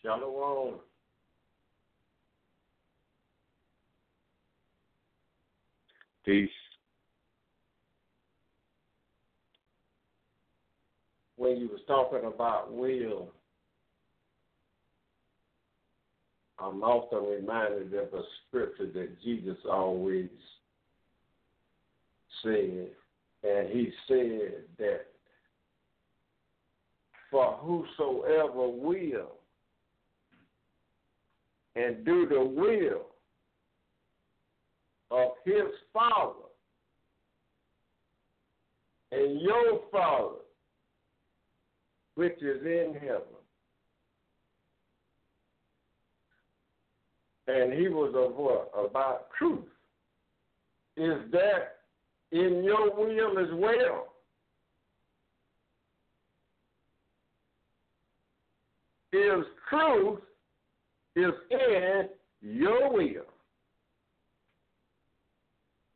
[SPEAKER 3] Shalom.
[SPEAKER 5] Peace.
[SPEAKER 3] When you was talking about will, I'm often reminded of a scripture that Jesus always said, and he said that for whosoever will and do the will of his Father and your Father, which is in heaven. And he was of what? About truth. Is that in your will as well? Is truth is in your will.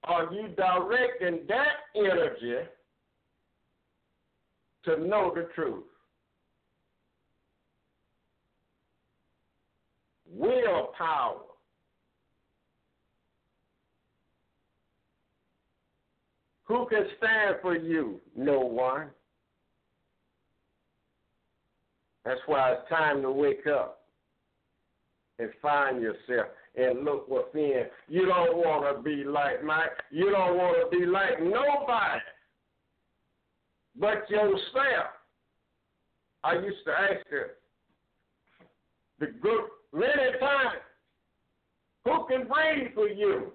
[SPEAKER 3] Are you directing that energy to know the truth? Willpower. Who can stand for you? No one. That's why it's time to wake up and find yourself and look within. You don't want to be like Mike. You don't want to be like nobody but yourself. I used to ask her the good many times, who can breathe for you?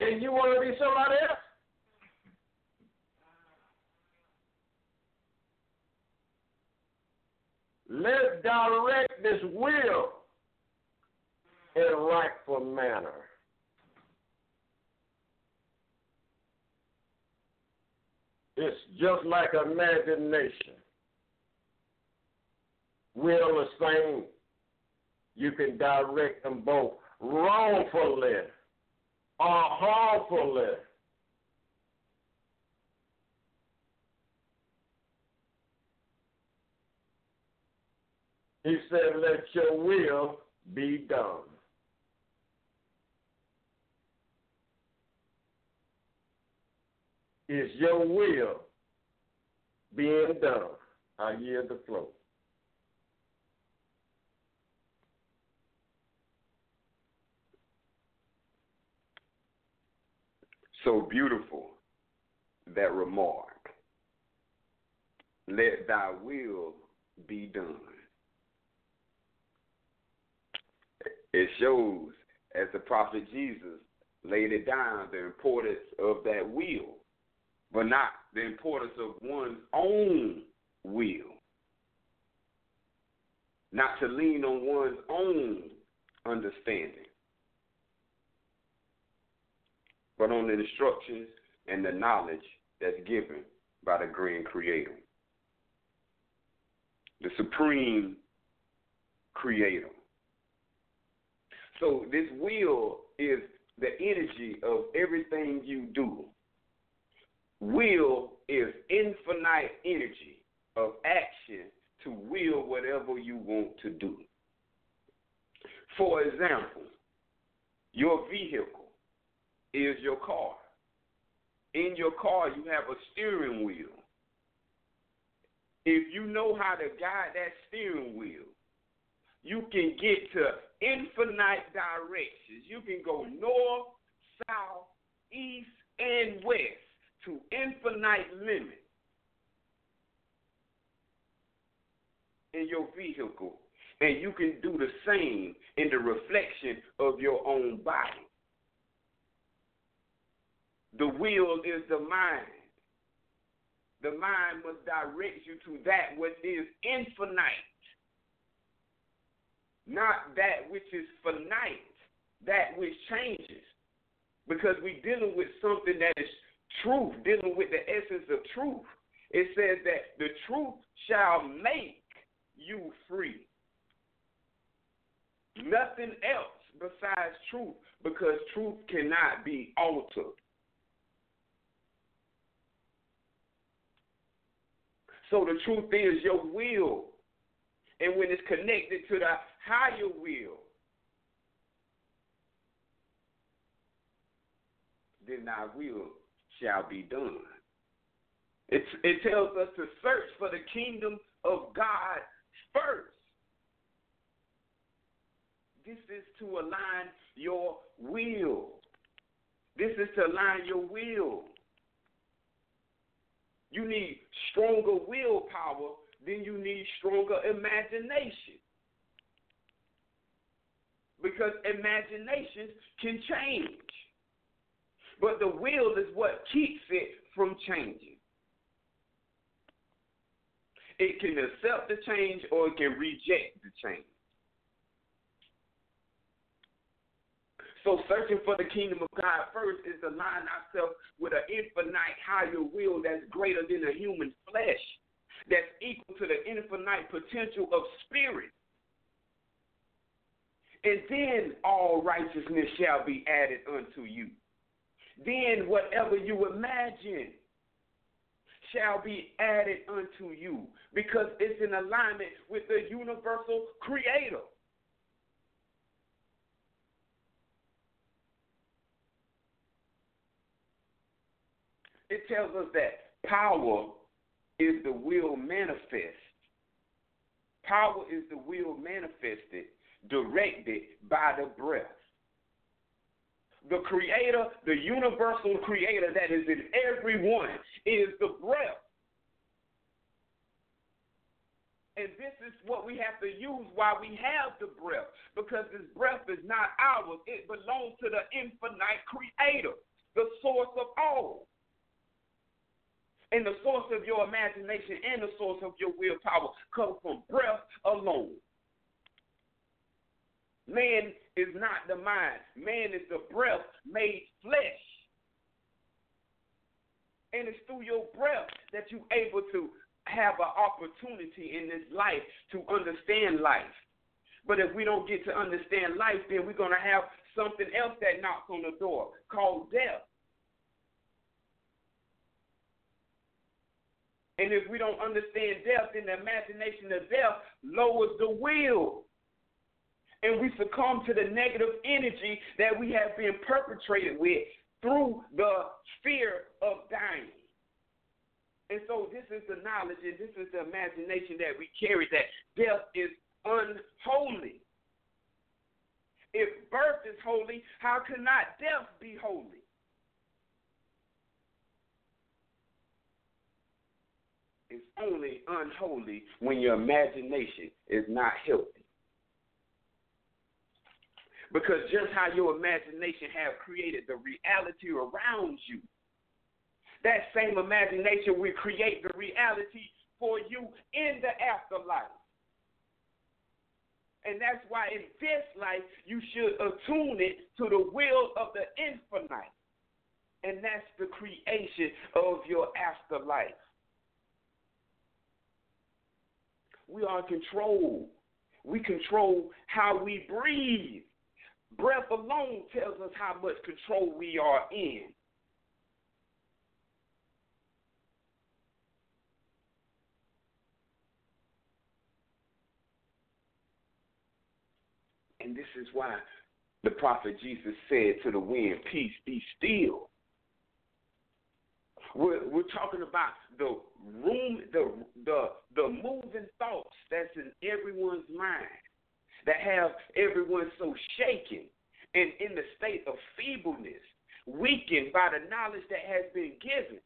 [SPEAKER 3] And you want to be somebody else? Let's direct this will in a rightful manner. It's just like imagination. Will the same. You can direct them both wrongfully or harmfully. He said, Let your will be done. Is your will being done? I yield the floor.
[SPEAKER 4] So beautiful, that remark. Let thy will be done. It shows, as the prophet Jesus laid it down, the importance of that will but not the importance of one's own will. Not to lean on one's own understanding, but on the instructions and the knowledge that's given by the grand creator. The supreme creator. So this will is the energy of everything you do. Will is infinite energy of action to will whatever you want to do. For example, your vehicle is your car. In your car, you have a steering wheel. If you know how to guide that steering wheel, you can get to infinite directions. You can go north, south, east, and west to infinite limits in your vehicle. And you can do the same in the reflection of your own body. The will is the mind. The mind must direct you to that which is infinite not that which is finite, that which changes. Because we're dealing with something that is truth, dealing with the essence of truth. It says that the truth shall make you free. Nothing else besides truth, because truth cannot be altered. So the truth is your will. And when it's connected to the higher will, then thy will shall be done. It, it tells us to search for the kingdom of God first. This is to align your will. This is to align your will. You need stronger willpower than you need stronger imagination because imaginations can change. But the will is what keeps it from changing. It can accept the change or it can reject the change. So searching for the kingdom of God first is to align ourselves with an infinite higher will that's greater than a human flesh, that's equal to the infinite potential of spirit and then all righteousness shall be added unto you. Then whatever you imagine shall be added unto you because it's in alignment with the universal creator. It tells us that power is the will manifest. Power is the will manifested directed by the breath. The creator, the universal creator that is in everyone, is the breath. And this is what we have to use while we have the breath, because this breath is not ours. It belongs to the infinite creator, the source of all. And the source of your imagination and the source of your willpower come from breath alone. Man is not the mind. Man is the breath made flesh. And it's through your breath that you're able to have an opportunity in this life to understand life. But if we don't get to understand life, then we're going to have something else that knocks on the door called death. And if we don't understand death, then the imagination of death lowers the will and we succumb to the negative energy that we have been perpetrated with through the fear of dying. And so this is the knowledge and this is the imagination that we carry that death is unholy. If birth is holy, how can not death be holy? It's only unholy when your imagination is not healthy. Because just how your imagination have created the reality around you, that same imagination will create the reality for you in the afterlife. And that's why in this life you should attune it to the will of the infinite. And that's the creation of your afterlife. We are in control. We control how we breathe breath alone tells us how much control we are in. And this is why the prophet Jesus said to the wind, Peace, be still. We're, we're talking about the room, the the the moving thoughts that's in everyone's mind that have everyone so shaken and in the state of feebleness, weakened by the knowledge that has been given.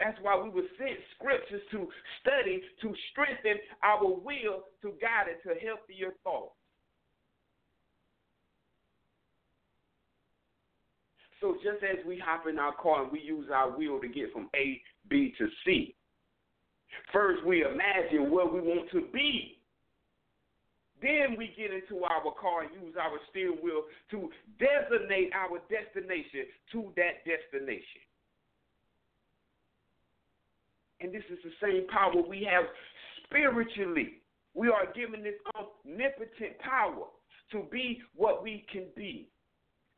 [SPEAKER 4] That's why we were sent scriptures to study, to strengthen our will, to guide it to healthier thoughts. So just as we hop in our car and we use our will to get from A, B to C, first we imagine where we want to be. Then we get into our car and use our steering wheel to designate our destination to that destination. And this is the same power we have spiritually. We are given this omnipotent power to be what we can be.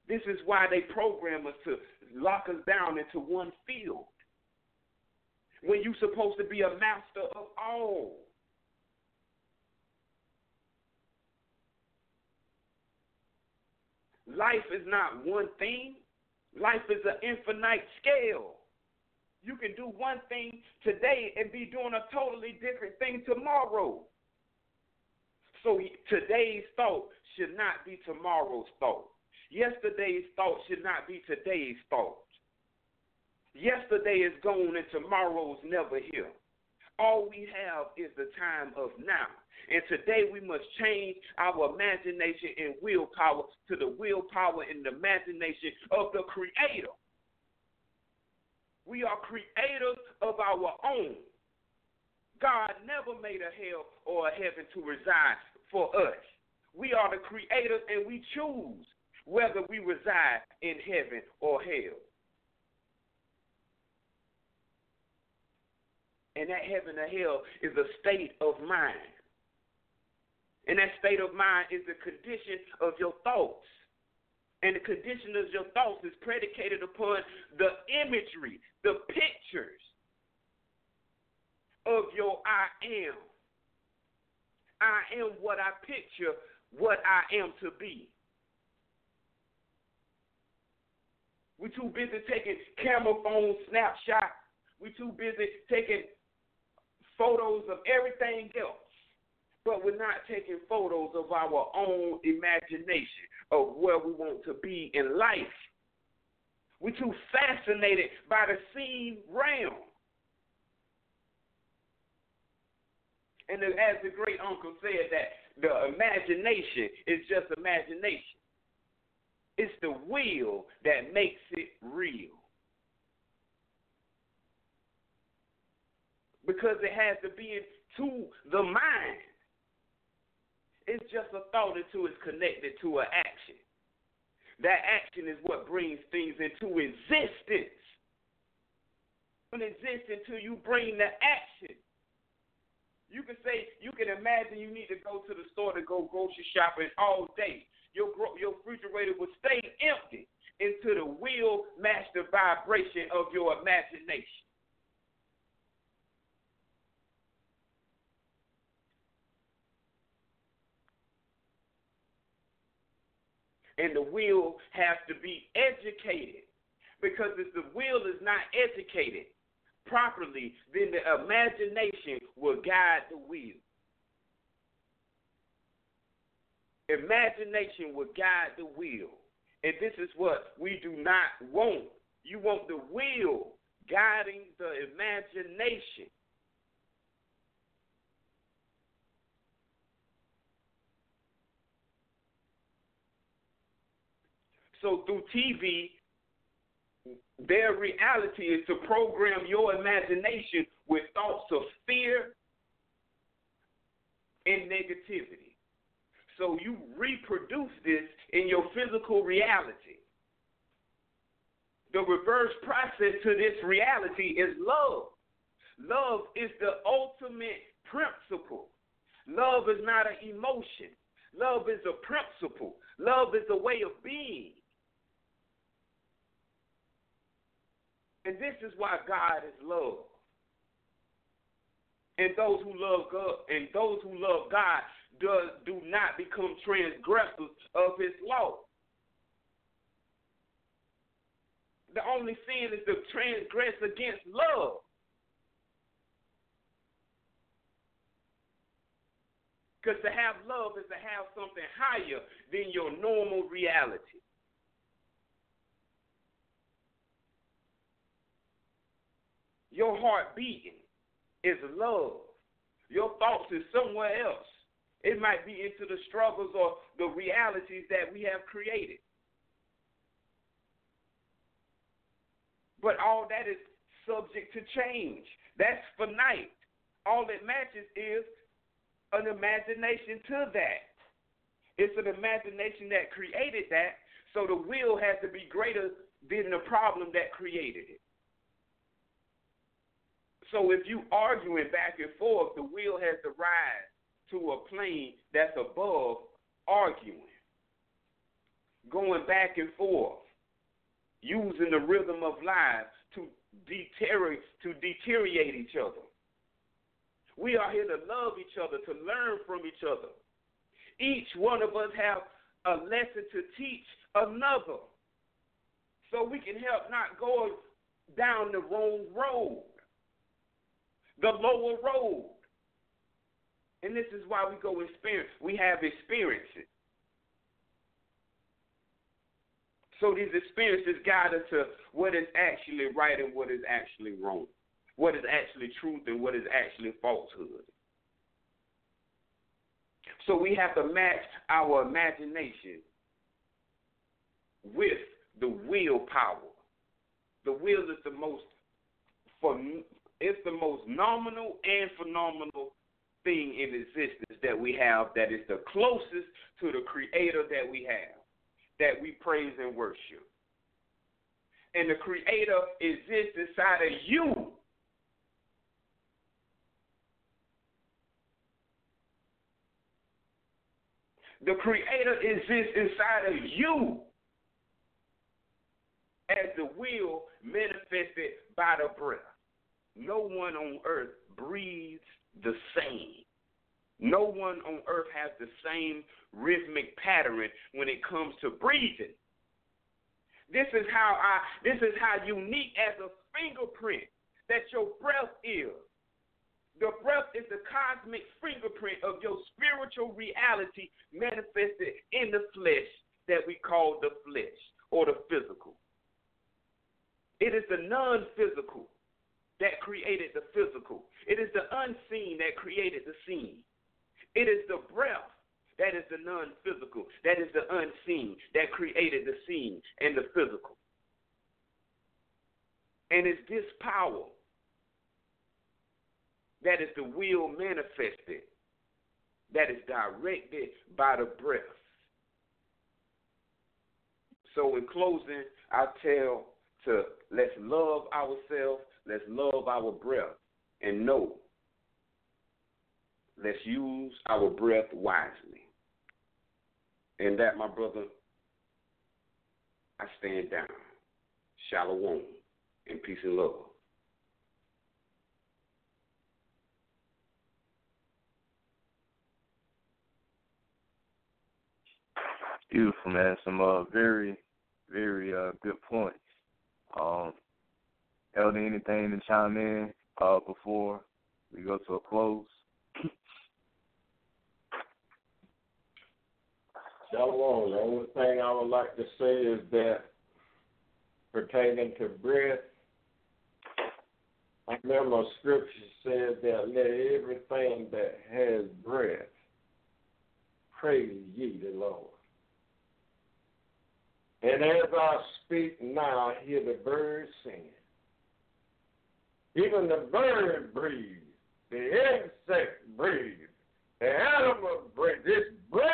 [SPEAKER 4] This is why they program us to lock us down into one field. When you're supposed to be a master of all. Life is not one thing. Life is an infinite scale. You can do one thing today and be doing a totally different thing tomorrow. So today's thought should not be tomorrow's thought. Yesterday's thought should not be today's thought. Yesterday is gone and tomorrow's never here. All we have is the time of now. And today we must change our imagination and willpower to the willpower and the imagination of the Creator. We are creators of our own. God never made a hell or a heaven to reside for us. We are the creators and we choose whether we reside in heaven or hell. And that heaven or hell is a state of mind. And that state of mind is the condition of your thoughts. And the condition of your thoughts is predicated upon the imagery, the pictures of your I am. I am what I picture what I am to be. We're too busy taking camera phone snapshots. We're too busy taking photos of everything else. But we're not taking photos of our own imagination of where we want to be in life. We're too fascinated by the seen realm. And as the great uncle said, that the imagination is just imagination. It's the will that makes it real. Because it has to be into the mind. It's just a thought until it's connected to an action. That action is what brings things into existence. It exists until you bring the action. You can say, you can imagine you need to go to the store to go grocery shopping all day your your refrigerator will stay empty until the will match the vibration of your imagination. And the will has to be educated. Because if the will is not educated properly, then the imagination will guide the will. Imagination will guide the will. And this is what we do not want. You want the will guiding the imagination. So through TV, their reality is to program your imagination with thoughts of fear and negativity. So you reproduce this in your physical reality. The reverse process to this reality is love. Love is the ultimate principle. Love is not an emotion. Love is a principle. Love is a way of being. And this is why God is love. And those who love God and those who love God does do not become transgressors of his law. The only sin is to transgress against love. Because to have love is to have something higher than your normal reality. Your heart beating is love. Your thoughts is somewhere else. It might be into the struggles or the realities that we have created. But all that is subject to change. That's finite. All that matches is an imagination to that. It's an imagination that created that, so the will has to be greater than the problem that created it. So if you arguing back and forth, the wheel has to rise to a plane that's above arguing. Going back and forth, using the rhythm of life to deteriorate to deteriorate each other. We are here to love each other, to learn from each other. Each one of us have a lesson to teach another. So we can help not go down the wrong road, the lower road. And this is why we go experience. We have experiences. So these experiences guide us to what is actually right and what is actually wrong what is actually truth and what is actually falsehood. So we have to match our imagination with the willpower. The will is the most for it's the most nominal and phenomenal thing in existence that we have that is the closest to the creator that we have, that we praise and worship. And the creator exists inside of you The Creator exists inside of you as the will manifested by the breath. No one on earth breathes the same. No one on earth has the same rhythmic pattern when it comes to breathing. This is how I this is how unique as a fingerprint that your breath is. The breath is the cosmic fingerprint of your spiritual reality manifested in the flesh that we call the flesh or the physical. It is the non physical that created the physical, it is the unseen that created the seen. It is the breath that is the non physical, that is the unseen that created the seen and the physical. And it's this power that is the will manifested, that is directed by the breath. So, in closing, I tell to let's love ourselves, let's love our breath, and know let's use our breath wisely. And that, my brother, I stand down. Shalom and peace and love.
[SPEAKER 5] Beautiful, man. Some uh, very, very uh, good points. Um, Elder, anything to chime in uh, before we go to a close?
[SPEAKER 3] Shalom. The only thing I would like to say is that pertaining to breath, I remember scripture said that let everything that has breath praise ye the Lord. And as I speak now, I hear the birds singing. Even the bird breathes, the insect breathes, the animal breathes. This breath.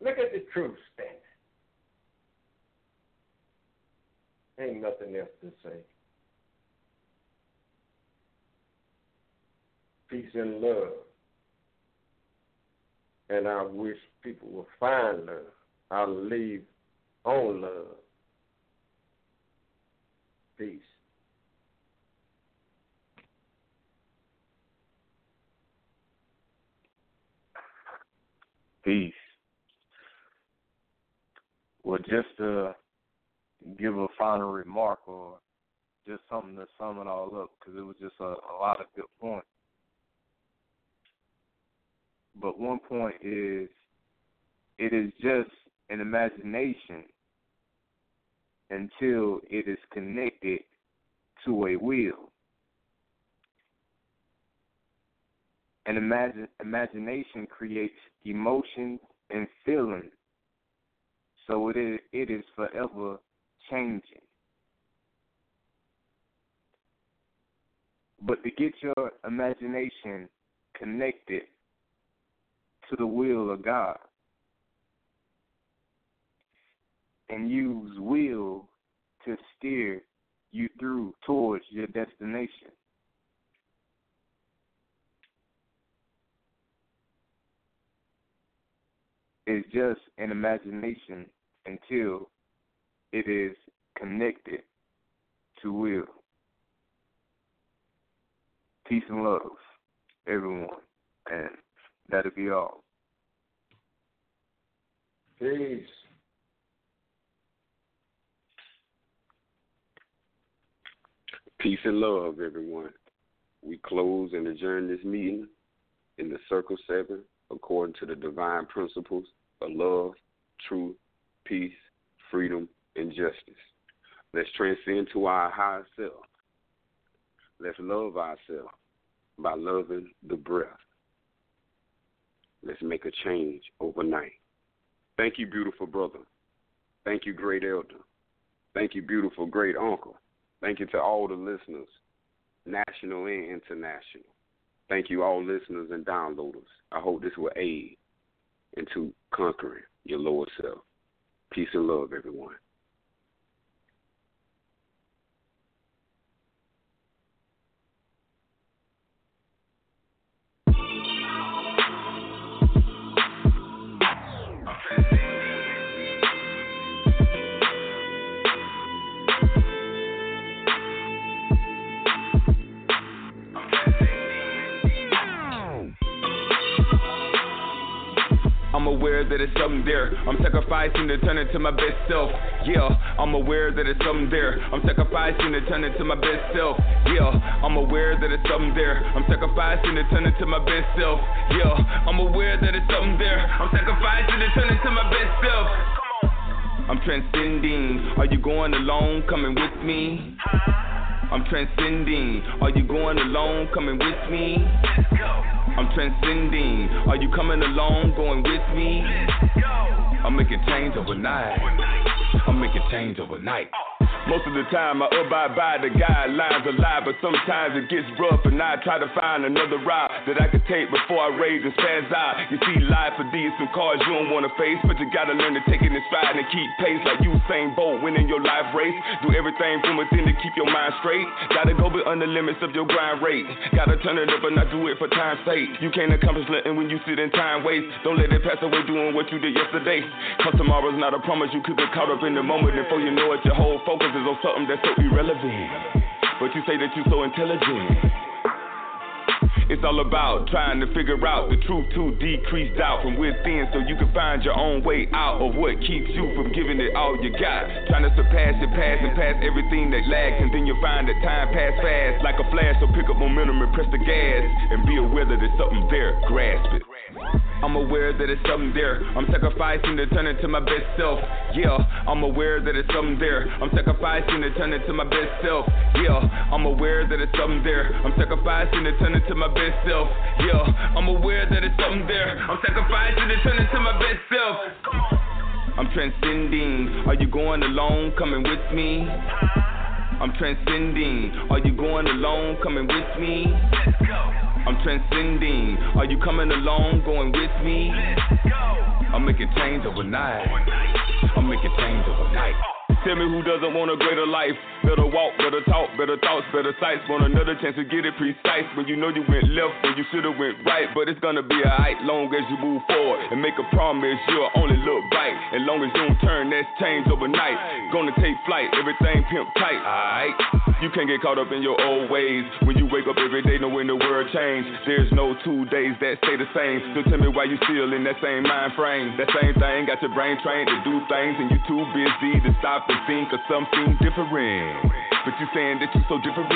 [SPEAKER 3] Look at the truth standing. Ain't nothing else to say. Peace and love. And I wish people would find love. I believe on love. Peace.
[SPEAKER 5] Peace. Well, just to give a final remark or just something to sum it all up, because it was just a, a lot of good points. But one point is, it is just an imagination until it is connected to a will. An imagine, imagination creates emotions and feelings, so it is, it is forever changing. But to get your imagination connected to the will of God and use will to steer you through towards your destination. It's just an imagination until it is connected to will. Peace and love, everyone. And that'll be all.
[SPEAKER 3] Peace.
[SPEAKER 2] Peace and love, everyone. We close and adjourn this meeting in the Circle Seven according to the divine principles of love, truth, peace, freedom, and justice. Let's transcend to our higher self. Let's love ourselves by loving the breath. Let's make a change overnight. Thank you, beautiful brother. Thank you, great elder. Thank you, beautiful great uncle. Thank you to all the listeners, national and international. Thank you, all listeners and downloaders. I hope this will aid into conquering your lower self. Peace and love, everyone.
[SPEAKER 1] I'm aware that it's something there. I'm sacrificing to turn into my best self. Yeah, I'm aware that it's something there. I'm sacrificing to turn into my best self. Yeah, I'm aware that it's something there. I'm sacrificing to turn into my best self. Yeah, I'm aware that it's something there. I'm sacrificing to turn into my best self. I'm transcending. Are you going alone? Coming with me. I'm transcending. Are you going alone? Coming with me. I'm transcending. Are you coming along? Going with me. I'm making change overnight. I'm making change overnight. Most of the time I abide by the guidelines of life, but sometimes it gets rough and I try to find another route that I can take before I rage and spaz out. You see, life for these some cards you don't wanna face, but you gotta learn to take it in stride and keep pace like you Usain Bolt winning your life race. Do everything from within to keep your mind straight. Gotta go beyond the limits of your grind rate. Gotta turn it up and not do it for time's sake. You can't accomplish nothing when you sit in time waste. Don't let it pass away doing what you did yesterday. Cause tomorrow's not a promise. You could get caught up in the moment and before you know it, your whole focus is on something that's so irrelevant. But you say that you're so intelligent. It's all about trying to figure out the truth to decrease doubt from within so you can find your own way out of what keeps you from giving it all you got. Trying to surpass your past and pass everything that lags, and then you'll find that time pass fast like a flash. So pick up momentum and press the gas and be aware that there's something there. Grasp it. I'm aware that it's something there. I'm sacrificing to turn into my best self. Yeah, I'm aware that it's something there. I'm sacrificing to turn into my best self. Yeah, I'm aware that it's something there. I'm sacrificing to turn into my best self. Yeah, I'm aware that it's something there. I'm sacrificing to turn into my best self. I'm transcending. Are you going alone? Coming with me. I'm transcending. Are you going alone? Coming with me. I'm transcending. Are you coming along? Going with me. I'm making change overnight. I'm making change overnight. Tell me who doesn't want a greater life? Better walk, better talk, better thoughts, better sights. Want another chance to get it precise when you know you went left when you should've went right. But it's gonna be alright long as you move forward and make a promise you'll only look right. As long as you don't turn, that's change overnight. Gonna take flight, everything pimp tight. Alright, you can't get caught up in your old ways when you wake up every day knowing the world changed, There's no two days that stay the same. So tell me why you still in that same mind frame. That same thing got your brain trained to do things and you too busy to stop and think of something different. But you're saying that you're so different.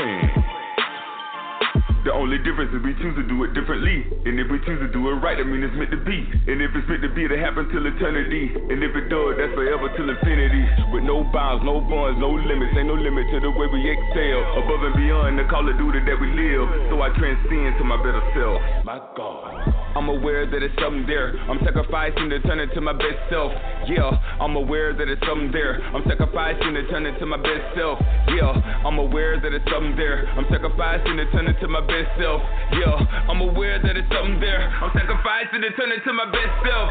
[SPEAKER 1] The only difference is we choose to do it differently. And if we choose to do it right, I mean it's meant to be. And if it's meant to be, it'll happen till eternity. And if it does, that's forever till infinity. With no bounds, no bonds, no limits. Ain't no limit to the way we excel. Above and beyond the call of duty that we live. So I transcend to my better self. My God. I'm aware that it's something there. I'm sacrificing to turn into my best self. Yeah, I'm aware that it's something there. I'm sacrificing to turn into my best self. Yeah, I'm aware that it's something there. I'm sacrificing to turn into my best self. Yeah, I'm aware that it's something there. I'm sacrificing to turn into my best self.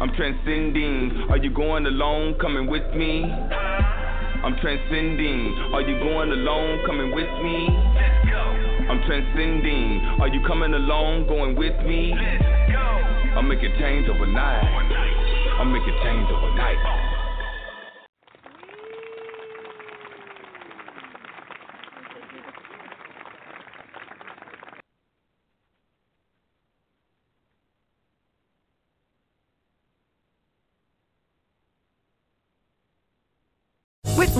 [SPEAKER 1] I'm transcending. Are you going alone? Coming with me? I'm transcending. Are you going alone? Coming with me? I'm transcending. Are you coming along, going with me? Let's go. I'm making it change overnight. I'm making it change overnight.
[SPEAKER 7] With